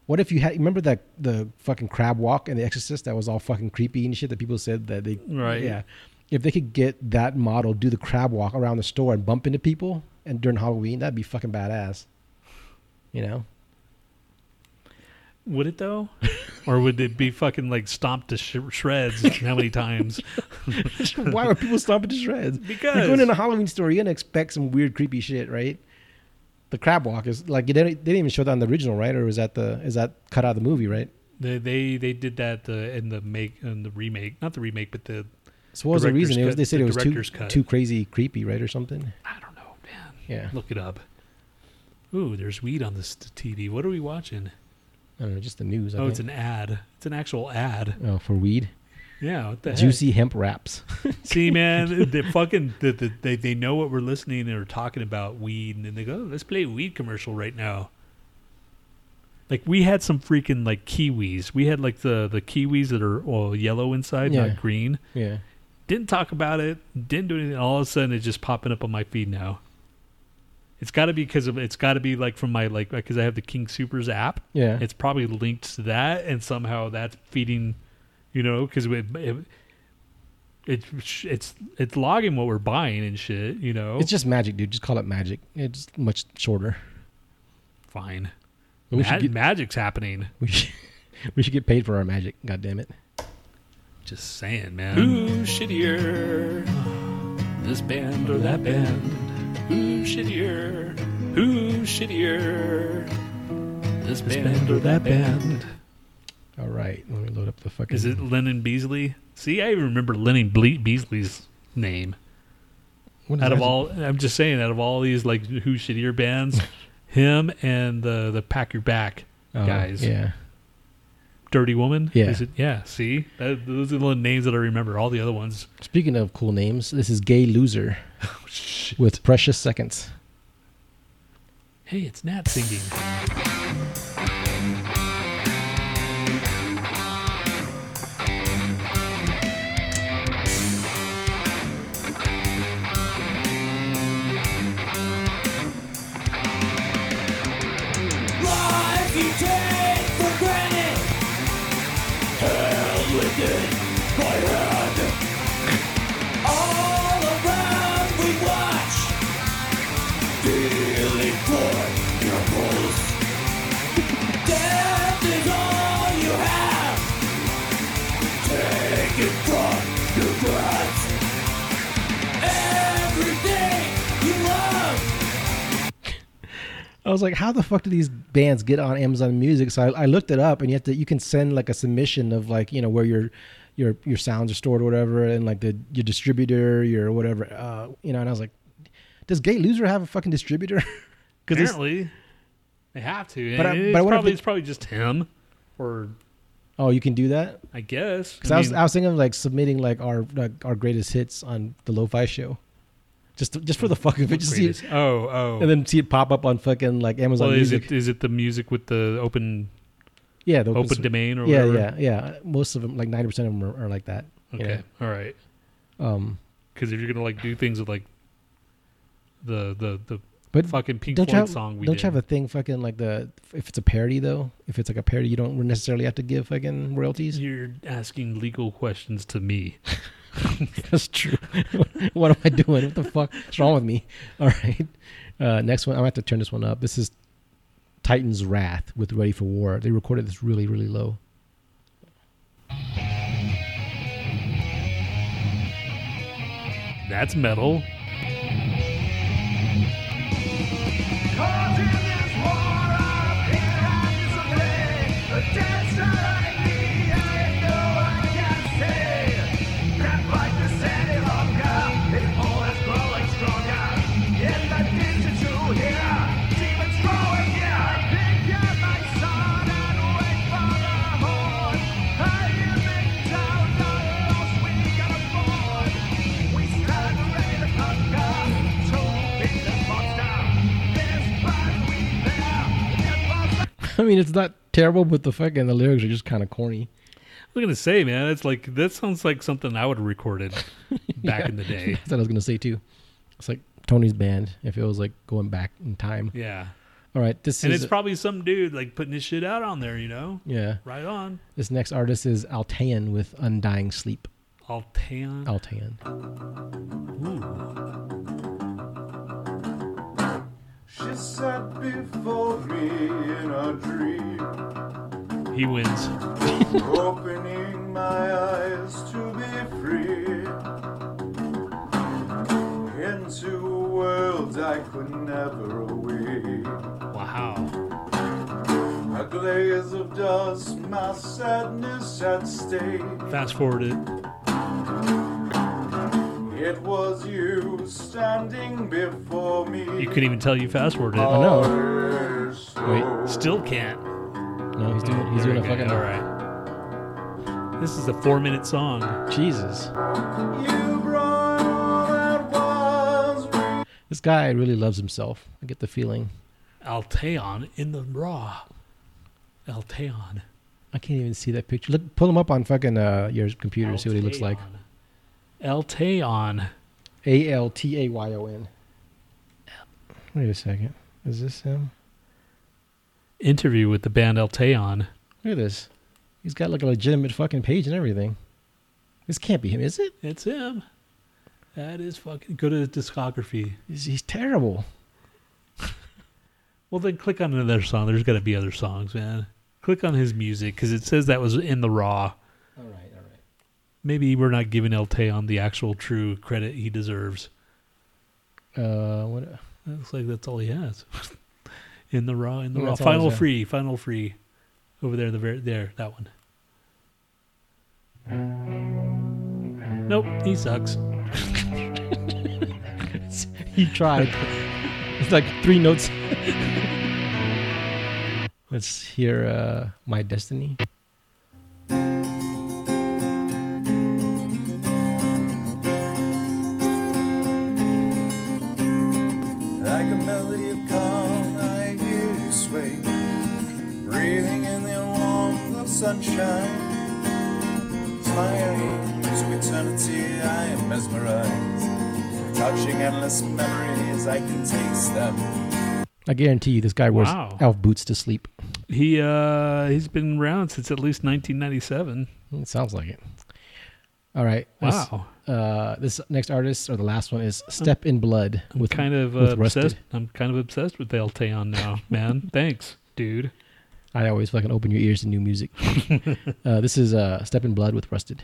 what if you had remember that the fucking crab walk and The Exorcist that was all fucking creepy and shit that people said that they Right. yeah. If they could get that model do the crab walk around the store and bump into people and during Halloween, that'd be fucking badass. You know. Would it though, or would it be fucking like stomped to sh- shreds? how many times? Why are people stomping to shreds? Because- you're going in a Halloween store, you're gonna expect some weird, creepy shit, right? The crab walk is like they didn't, they didn't even show that on the original, right? Or was that the is that cut out of the movie, right? They they they did that uh, in the make in the remake, not the remake, but the. So what was the reason? It was they said the it was too cut. too crazy, creepy, right, or something. I don't know, man. Yeah, Look it up. Ooh, there's weed on this TV. What are we watching? I don't know, just the news. I oh, it's an ad. It's an actual ad. oh for weed. Yeah, what the heck? Juicy hemp wraps. See, man, they fucking the, the, they they know what we're listening and are talking about weed, and then they go, oh, "Let's play a weed commercial right now." Like we had some freaking like kiwis. We had like the the kiwis that are all yellow inside, Yeah. not green. yeah. Didn't talk about it. Didn't do anything. All of a sudden, it's just popping up on my feed now. It's got to be because of it's got to be like from my like because I have the King Supers app. Yeah. it's probably linked to that, and somehow that's feeding, you know, because it, it, it's it's it's logging what we're buying and shit. You know, It's just magic, dude. Just call it magic. It's much shorter. fine. We should get- magic's happening. We should, we should get paid for our magic. God damn it. Just saying, man. Who's shittier? This band or that band? Who's shittier? Who's shittier? This band or that band? All right, let me load up the fucking. Is it Lennon Beasley? See, I even remember Lennon Ble- Beasley's name. What is out of that? all, I'm just saying, out of all these like who shittier bands, him and the the Pack Your Back Oh, guys. Yeah. Dirty Woman. Yeah. Is it? Yeah. See, that, those are the names that I remember. All the other ones. Speaking of cool names, this is Gay Loser oh, with Precious Seconds. Hey, it's Nhat singing. I was like, how the fuck do these bands get on Amazon Music? So I, I looked it up, and you have to you can send like a submission of like you know where your your your sounds are stored or whatever, and like the your distributor, your whatever, uh, you know. And I was like, does Gay Loser have a fucking distributor? Apparently, they have to. But I- it's, but I wonder if probably, they- it's probably just him, or oh, you can do that. I guess. Because I, was mean, I was thinking of like submitting like our like our greatest hits on the Lo-Fi show, just to, just for the fuck of it, just see it, oh, oh. and then see it pop up on fucking like Amazon well, is Music. it is it the music with the open? yeah, the open, source- domain or yeah, whatever? yeah, yeah. Yeah. Most of them, like ninety percent of them, are, are like that. you Okay, all right. Um, Because if you're gonna like do things with like the the the but fucking Pink don't Floyd have, song we don't did. you have a thing fucking like the if it's a parody though? If it's like a parody, you don't necessarily have to give fucking royalties. You're asking legal questions to me. That's true. what am I doing? What the fuck is wrong with me? All right. Uh, next one, I'm gonna have to turn this one up. This is Titan's Wrath with Ready for War. They recorded this really, really low. That's metal. I mean, it's not terrible, but the fucking the lyrics are just kind of corny. I'm gonna say, man, it's like that sounds like something I would have recorded back Yeah. in the day. That's what I was gonna say too. It's like Tony's band. If it was like going back in time. Yeah. All right. This and is it's probably some dude like putting his shit out on there, you know? yeah. Right on. This next artist is Altean with Undying Sleep. Altean. Altean. She sat before me in a dream, He wins. opening my eyes to be free into a world I could never away. Wow. A glaze of dust, my sadness had stayed. Fast forward it. It was you standing before me. You couldn't even tell you fast forwarded it. I know. Wait. Still can't. No, he's doing he's doing a fucking All right. This is a four minute song. Jesus. You brought all that was This guy really loves himself. I get the feeling. Alteon in the raw. Alteon. I can't even see that picture. Look, pull him up on fucking uh, your computer and see what he looks like. Alteon. A L T A Y O N. Wait a second. Is this him? Interview with the band Alteon. Look at this. He's got like a legitimate fucking page and everything. This can't be him, is it? It's him. That is fucking. Go to his discography. He's, he's terrible. Well, then click on another song. There's got to be other songs, man. Click on his music because it says that was in the raw. All right, all right. Maybe we're not giving Alteon the actual true credit he deserves. Uh, what? It looks like that's all he has. in the raw, in the Yeah, raw. that's all he's Final free, final free. Over there, the very there, that one. Nope, he sucks. he tried. it's like three notes. Let's hear uh, My Destiny. Touching memories, I can taste them. I guarantee you, this guy wears Wow. elf boots to sleep. He uh he's been around since at least 1997. It sounds like it. All right. this- Wow. uh, this next artist, or the last one, is Step in Blood I'm with kind of uh, with obsessed. Rusted. I'm kind of obsessed with Alteon now, man. Thanks, dude. I always fucking open your ears to new music. uh, this is uh, Step in Blood with Rusted.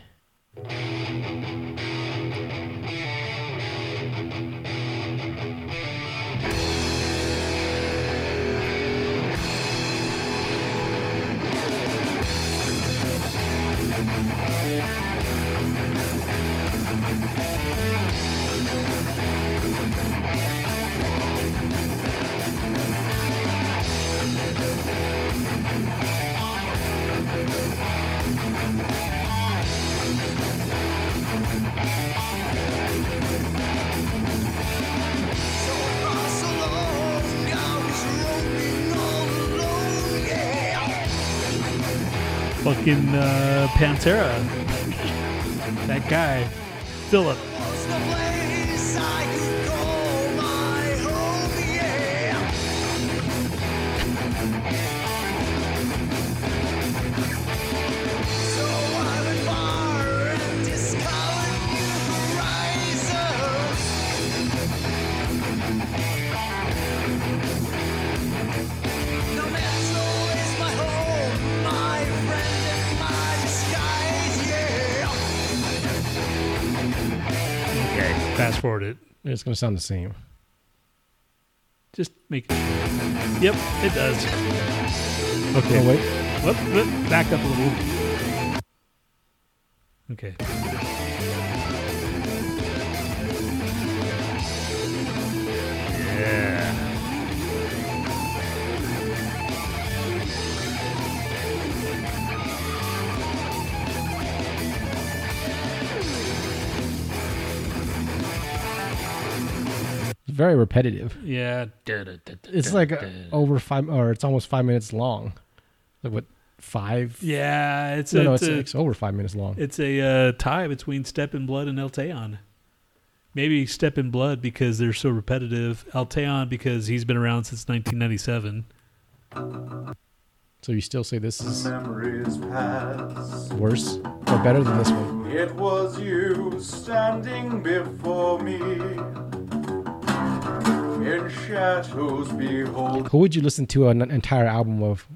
Fucking uh, Pantera. That guy, Philip. It's gonna sound the same. Just make it. Yep, it does. Okay. Oh, wait. Whoop, whoop, back up a little. Okay. Very repetitive. Yeah. It's like over five, or it's almost five minutes long. Like what? Five? Yeah, it's no, a, no, it's, it's, a, it's over five minutes long. It's a uh, tie between Step in Blood and Alteon. Maybe Step in Blood because they're so repetitive. Alteon because he's been around since 1997. So you still say this is Memories pass. worse or better than this one? It was you standing before me. Shadows, behold. Who would you listen to an entire album of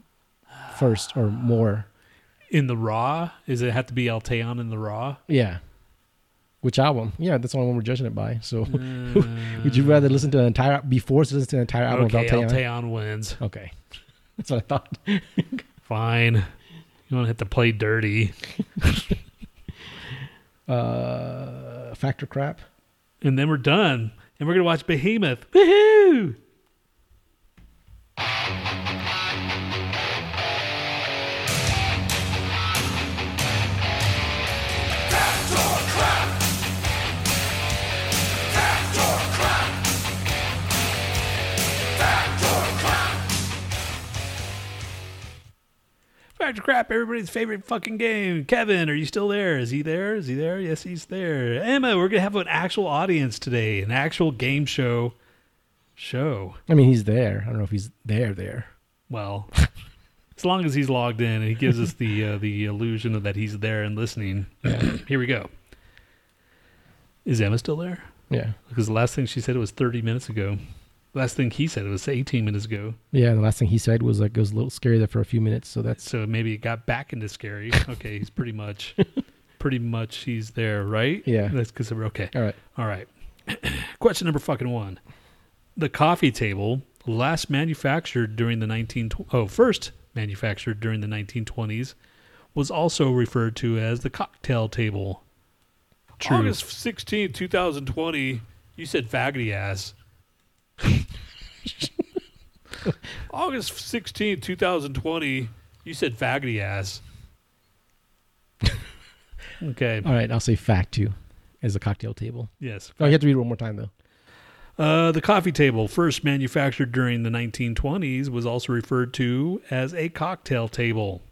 first or more? In the Raw, is it have to be Alteon in the Raw? Yeah. Which album? Yeah, that's the only one we're judging it by. So, would you rather listen to an entire before to listen to an entire album Okay, of Alteon? Alteon wins. Okay, that's what I thought. Fine. You don't have to play dirty. uh, Factor crap. And then we're done. And we're going to watch Behemoth. Woohoo! Factor crap, everybody's favorite fucking game. Kevin, are you still there? Is he there? Is he there? Yes, he's there. Emma, we're gonna have an actual audience today, an actual game show. Show. I mean, he's there. I don't know if he's there. There. Well, as long as he's logged in and he gives us the uh, the illusion of that he's there and listening. Here we go. Is Emma still there? Yeah. Because the last thing she said was 30 minutes ago. Last thing he said it was 18 minutes ago. Yeah. The last thing he said was like it was a little scary there for a few minutes. So that's So maybe it got back into scary. Okay, he's pretty much, pretty much he's there, right? Yeah. That's because we're okay. all right. All right. Question number fucking one. The coffee table, last manufactured during the 19 oh, first manufactured during the 1920s, was also referred to as the cocktail table. True. August 16th, 2020, you said faggoty ass. August 16th, 2020, you said faggoty ass. okay. All right. I'll say fact too, as a cocktail table. Yes. Oh, you have to read it one more time though. Uh, the coffee table, first manufactured during the 1920s, was also referred to as a cocktail table.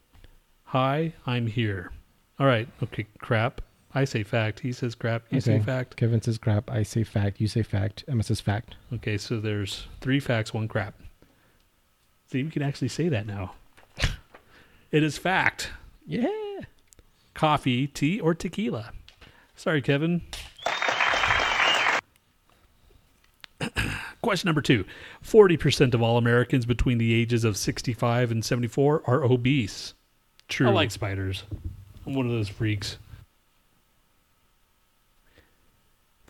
Hi, I'm here. All right. Okay, crap. I say fact. He says crap. You say fact. Kevin says crap. I say fact. You say fact. Emma says fact. Okay, so there's three facts, one crap. See, we can actually say that now. it is fact. Yeah. Coffee, tea, or tequila. Sorry, Kevin. Question number two 40% of all Americans between the ages of 65 and 74 are obese. True. I like spiders. I'm one of those freaks.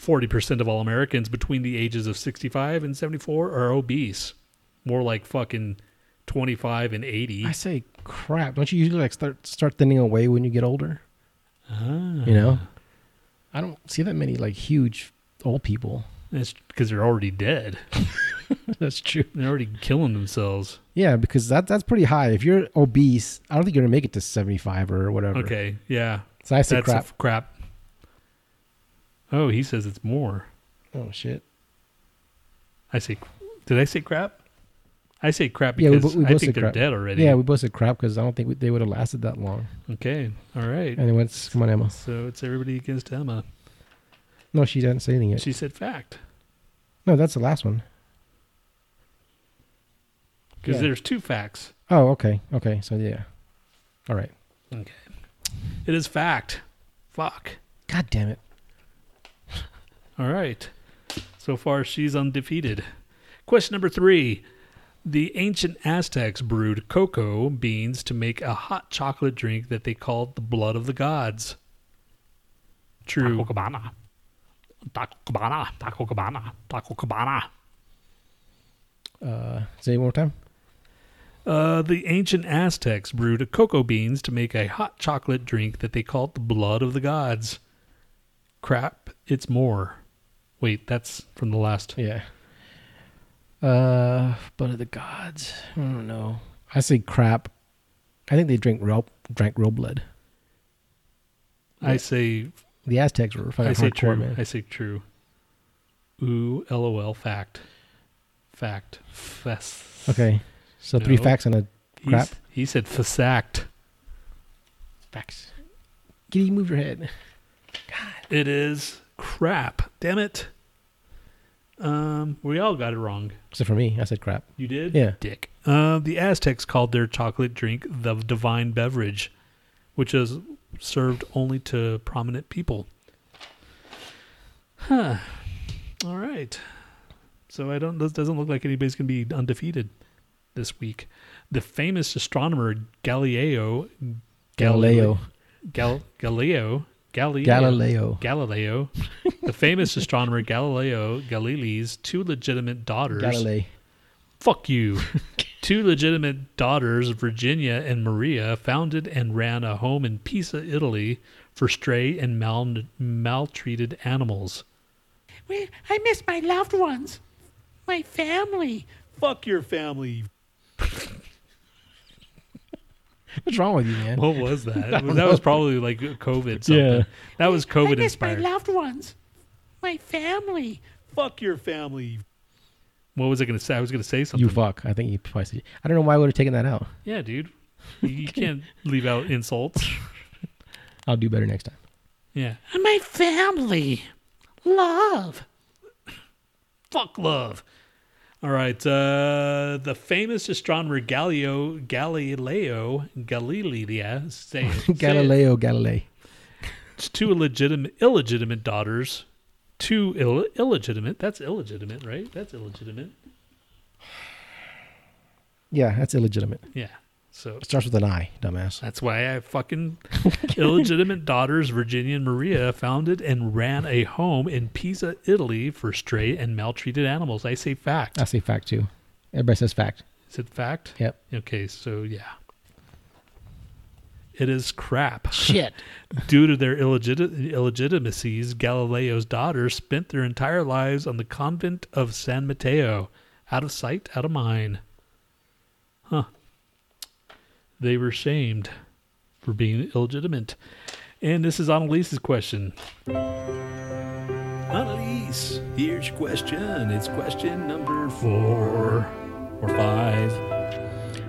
40% of all Americans between the ages of 65 and 74 are obese. More like fucking 25 and 80. I say crap. Don't you usually like start start thinning away when you get older? Ah. You know, I don't see that many like huge old people. That's because they're already dead. That's true. They're already killing themselves. Yeah, because that that's pretty high. If you're obese, I don't think you're gonna make it to seventy five or whatever. Okay, yeah. So I say That's crap. crap. Oh, he says it's more. Oh shit. I say, did I say crap? I say crap Yeah, we, because we I think they're crap. dead already. Yeah, we both said crap because I don't think we, they would have lasted that long. Okay, all right. Anyway, it's, come on, Emma. So it's everybody against Emma. No, she didn't say anything yet. She said fact no, that's the last one. because Yeah. there's two facts. Oh, okay, okay. So yeah, all right. Okay, it is fact. Fuck. God damn it. All right. So far, she's undefeated. Question number three. The ancient Aztecs brewed cocoa beans to make a hot chocolate drink that they called the blood of the gods. True. Taco Cabana, Taco Cabana, Taco Cabana. Taco Cabana. Uh, say it one more time. Uh, the ancient Aztecs brewed cocoa beans to make a hot chocolate drink that they called the blood of the gods. Crap, it's more. Wait, that's from the last. Yeah. Uh, blood of the gods. I don't know. I say crap. I think they drink real, drank real blood. I say The Aztecs were fucking I say hardcore, true. man. I say true. Ooh, lol. Fact. Fact. Fess. Okay, so three facts and a He's- crap. He said fact. Facts. Can Giddy, move your head. God. It is crap. Damn it. Um, we all got it wrong. Except for me, I said crap. You did? Yeah. Dick. Uh, the Aztecs called their chocolate drink the divine beverage, which is served only to prominent people. Huh. All right. So I don't. This doesn't look like anybody's going to be undefeated this week. The famous astronomer Galileo Galileo. Gal, Galileo. Galileo. Galileo. Galileo. the famous astronomer Galileo Galilei's two legitimate daughters. Galilei. Fuck you. two legitimate daughters, Virginia and Maria, founded and ran a home in Pisa, Italy for stray and mal- maltreated animals. Well, I miss my loved ones, my family. Fuck your family. What's wrong with you, man? What was that? That don't was probably like COVID something. Yeah. That was COVID I COVID miss my loved ones, my family. Fuck your family. What was I going to say? I was going to say something. You fuck. I think you probably said. I don't know why I would have taken that out. Yeah, dude. You- You can't leave out insults. I'll do better next time. Yeah. And my family. Love. Fuck love. All right. Uh, the famous astronomer Galileo Galileo Galilei it. say it. Galileo Galilei. It's two illegitimate illegitimate daughters. Two Ill, illegitimate. That's illegitimate, right? That's illegitimate. Yeah, that's illegitimate. Yeah. So It starts with an I, dumbass. That's why I fucking illegitimate daughters, Virginia and Maria, founded and ran a home in Pisa, Italy for stray and maltreated animals. I say fact. I say fact too. Everybody says fact. Is it fact? Yep. Okay, so yeah. It is crap. Shit. Due to their illegit- illegitimacies, Galileo's daughters spent their entire lives on the convent of San Matteo. Out of sight, out of mind. Huh. They were shamed for being illegitimate. And this is Annalise's question. Annalise, here's your question. It's question number four or five.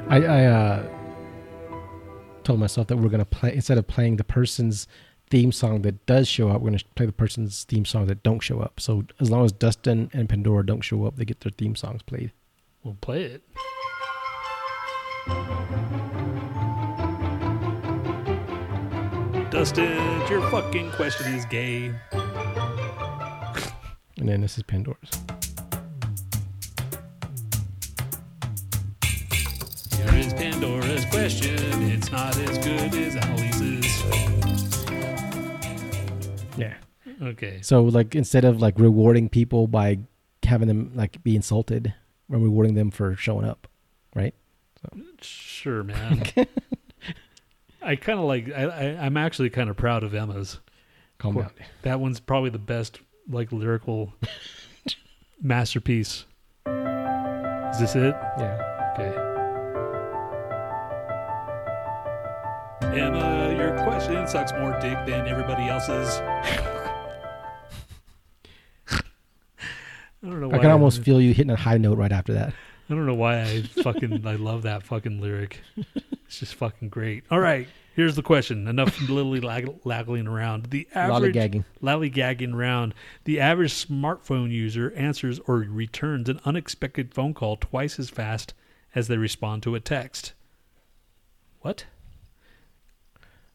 I, I uh, told myself that we're gonna play instead of playing the person's theme song that does show up, we're gonna play the person's theme song that don't show up. So as long as Dustin and Pandora don't show up, they get their theme songs played. We'll play it. Dustin, your fucking question is gay. And then this is Pandora's. Here is Pandora's question. It's not as good as Annalise's. Yeah. Okay. So like instead of like rewarding people by having them like be insulted, we're rewarding them for showing up, right? So. Sure, man. I kind of like. I, I I'm actually kind of proud of Emma's. Calm down. That one's probably the best like lyrical masterpiece. Is this it? Yeah. Okay. Emma, your question sucks more dick than everybody else's. I don't know. I can almost feel you hitting a high note right after that. I don't know why I fucking I love that fucking lyric. It's just fucking great. All right, here's the question. Enough lily lag- lagging around. The average Lollygagging. lollygagging round. The average smartphone user answers or returns an unexpected phone call twice as fast as they respond to a text. What?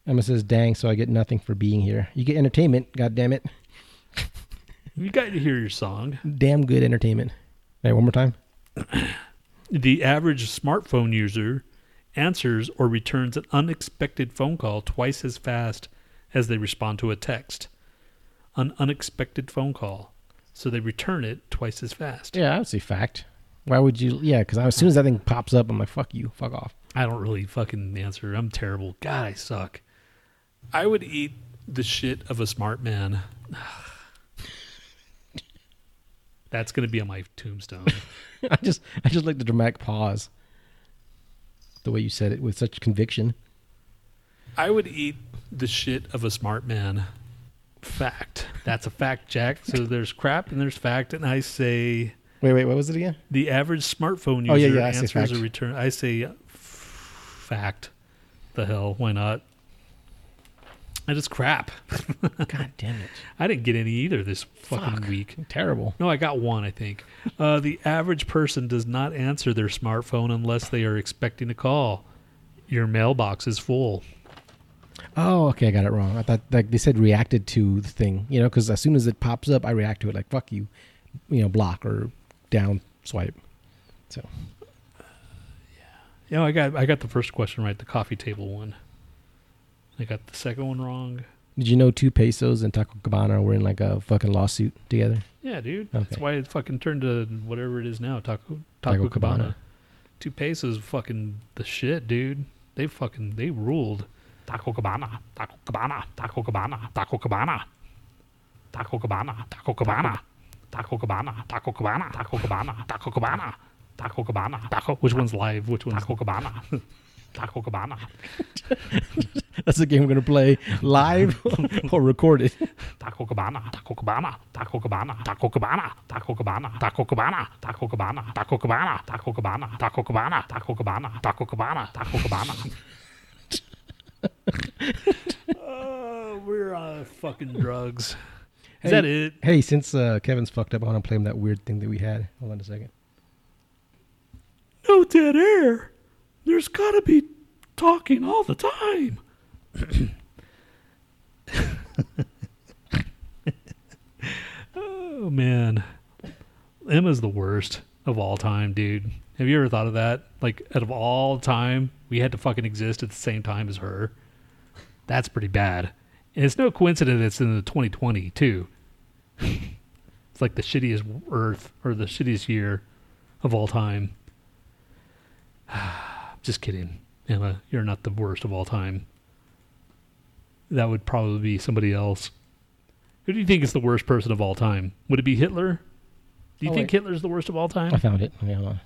Emma says, "Dang, so I get nothing for being here. You get entertainment, god damn it. You got to hear your song. Damn good entertainment." Hey, one more time. The average smartphone user answers or returns an unexpected phone call twice as fast as they respond to a text. an unexpected phone call, so they return it twice as fast. Yeah, I would say fact. Why would you? Yeah, because as soon as that thing pops up, I'm like, fuck you, fuck off. I don't really fucking answer. I'm terrible. God, I suck. I would eat the shit of a smart man. That's gonna be on my tombstone. I just, I just like the dramatic pause. The way you said it with such conviction. I would eat the shit of a smart man. Fact. That's a fact, Jack. So there's crap and there's fact, and I say Wait, wait, what was it again? the average smartphone user Oh, yeah, yeah, answers a return. I say fact. The hell? Why not? I just crap. God damn it! I didn't get any either this fucking Fuck. week. Terrible. No, I got one. I think uh, the average person does not answer their smartphone unless they are expecting a call. Your mailbox is full. Oh, okay, I got it wrong. I thought like they said reacted to the thing, you know, because as soon as it pops up, I react to it like fuck you, you know, block or down swipe. So Yeah, you know, I got I got the first question right, the coffee table one. I got the second one wrong. did you know two pesos and Taco Cabana were in like a fucking lawsuit together? Yeah, dude. That's why it fucking turned to whatever it is now, Taco Taco Taco, Cabana. Cabana. Two pesos fucking the shit, dude. They fucking they ruled. Taco Cabana, Taco Cabana, Taco Cabana, Taco Cabana. Taco Cabana, Taco Cabana. Taco Cabana, Taco Cabana, Taco Cabana, Taco Cabana. Taco Cabana, Taco. Which one's live? Which one's Taco Cabana? Taco Cabana. That's the game we're gonna play live or recorded. Taco Cabana, Taco Cabana, Taco Cabana, Taco Cabana, Taco Cabana, Taco Cabana, Taco Cabana, Taco Cabana, Taco Cabana, Taco Cabana, Taco Cabana, Taco Cabana, Taco Cabana. Oh, we're on fucking drugs. Is that it? Hey, since uh, Kevin's fucked up, I want to play him that weird thing that we had. Hold on a second. No dead air. There's gotta be talking all the time. oh man, Emma's the worst of all time, dude. Have you ever thought of that? Like, out of all time, we had to fucking exist at the same time as her. That's pretty bad. And it's no coincidence it's in the 2020 too. it's like the shittiest Earth or the shittiest year of all time. Just kidding, Emma. You're not the worst of all time. That would probably be somebody else. Who do you think is the worst person of all time? Would it be Hitler? Do you Oh, think wait. Hitler's the worst of all time? I found it. Okay, hold on.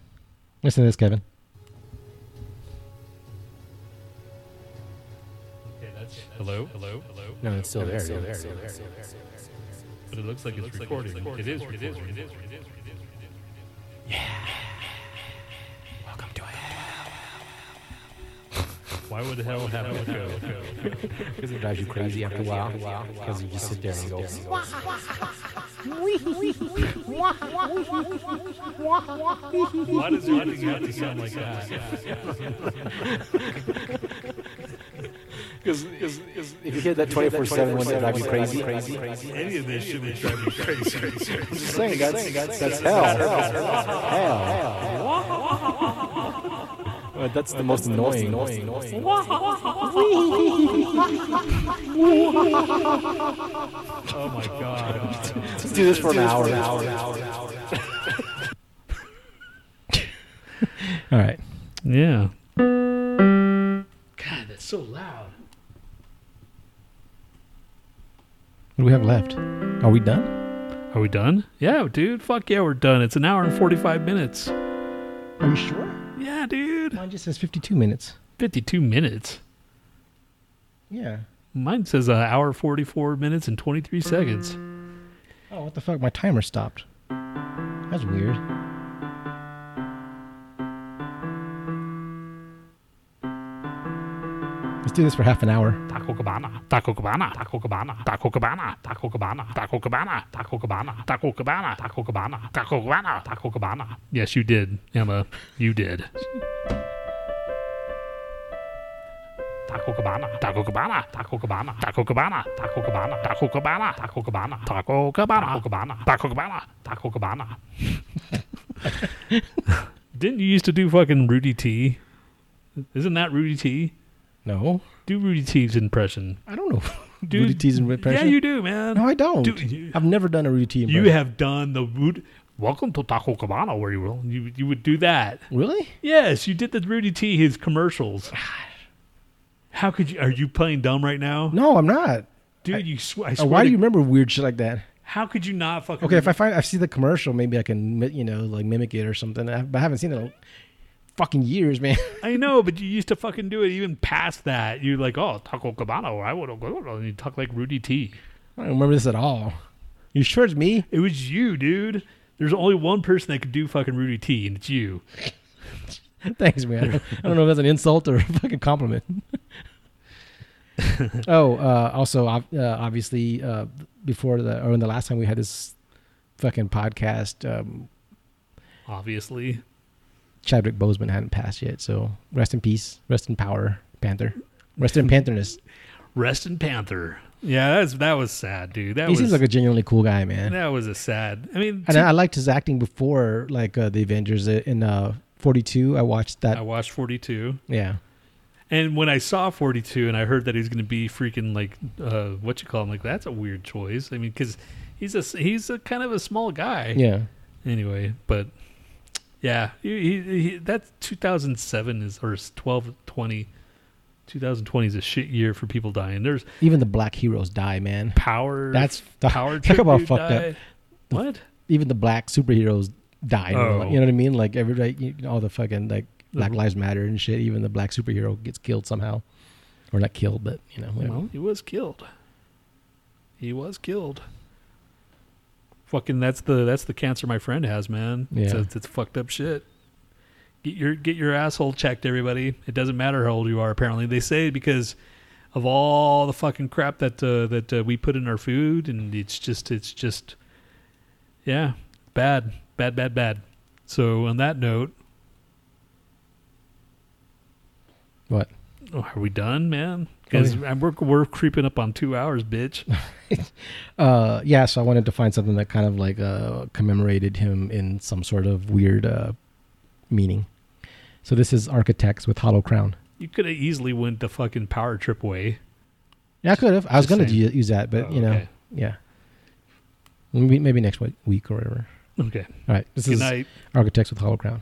Listen to this, Kevin. Hello, hello, hello. No, it's still there, Still dude. there, It's still there, still still there. But it looks like it's recording. It is recording. It is. It is. Yeah. Welcome to hell. Why would the hell have an echo? Because it drives you crazy after a while. Because you just sit there and go. Why does everything have to sound like that? Because if you hear that 24 7 one, that drive you crazy. Any of this should be driving you crazy. I'm just saying, that's, that's hell. Hell. Uh, that's the most annoying. Oh my god. Let's do this for an hour. All right. Yeah. God, that's so loud. What do we have left? Are we done? Are we done? Yeah, dude. Fuck yeah, we're done. It's an hour and 45 minutes. Are you sure? Yeah, dude. Mine just says 52 minutes. 52 minutes. Yeah. Mine says an hour 44 minutes and 23 seconds. Oh, what the fuck? My timer stopped. That's weird. Let's do this for half an hour. Taco Cabana, Taco Cabana, Taco Cabana, Taco Cabana, Taco Cabana, Taco Cabana, Taco Cabana, Taco Cabana, Taco Cabana, Taco Cabana, Taco Cabana. Yes, you did, Emma. You did. Taco Cabana, Taco Cabana, Taco Cabana, Taco Cabana, Taco Cabana, Taco Cabana, Taco Cabana, Taco Cabana, Taco Cabana, Taco Cabana, Taco Cabana. Didn't you used to do fucking Rudy T? Isn't that Rudy T? No. Do Rudy T's impression. I don't know. Dude, Rudy T's impression? Yeah, you do, man. No, I don't. Dude, you- I've never done a Rudy T impression. You have done the Rudy. Welcome to Taco Cabana, where you will you you would do that. Really? Yes, you did the Rudy T his commercials. How could you? Are you playing dumb right now? No, I'm not. dude. you sw- I Uh, swear. why to- do you remember weird shit like that? How could you not fucking? Okay, if I find I see the commercial, maybe I can you know like mimic it or something. I, but I haven't seen it fucking years, man. I know, but you used to fucking do it even past that. You're like, oh, Taco Cabana, I would go, and you talk like Rudy T. I don't remember this at all. You sure it's me? It was you, dude. There's only one person that could do fucking Rudy T, and it's you. Thanks, man. I don't, know if that's an insult or a fucking compliment. oh, uh, also, uh, obviously, uh, before the or in the last time we had this fucking podcast, um, Obviously, Chadwick Boseman hadn't passed yet. So rest in peace, rest in power, Panther, rest in Pantherness. Rest in Panther. Yeah, that's that was sad, dude. That he was seems like a genuinely cool guy, man. that was a sad. I mean, And I, I liked his acting before, like uh, the Avengers in uh, 42. I watched that. I watched 42. Yeah. And when I saw 42 and I heard that he's going to be freaking like uh, what you call him, like that's a weird choice. I mean, because he's a he's a kind of a small guy. Yeah. Anyway, but yeah, he, he, he, that 2007 is or 12 20. 2020 is a shit year for people dying. There's Even the black heroes die, man. power. That's power. Talk about fucked die. up. What? Even the black superheroes die. You know, Oh. you know oh. what I mean? Like everybody, you know, all the fucking like Black. Lives Matter and shit. Even the black superhero gets killed somehow, or not killed, but you know. whatever. Well, he was killed. He was killed. Fucking that's the that's the cancer my friend has, man. It's, Yeah. it's, it's fucked up shit. Get your get your asshole checked, everybody. It doesn't matter how old you are. Apparently, they say because of all the fucking crap that uh, that uh, we put in our food, and it's just it's just yeah, bad, bad, bad, bad. So on that note, What? oh, are we done, man? Because Oh, we're we're creeping up on two hours, bitch. Uh, yeah. So I wanted to find something that kind of like uh, commemorated him in some sort of weird uh, meaning. So this is Architects with Hollow Crown. You could have easily went the fucking power trip way. Yeah, I could have. I was going to use that, but Oh, you know, okay. yeah. Maybe, maybe next week, week or whatever. Okay. All right. This Good is night. Architects with Hollow Crown.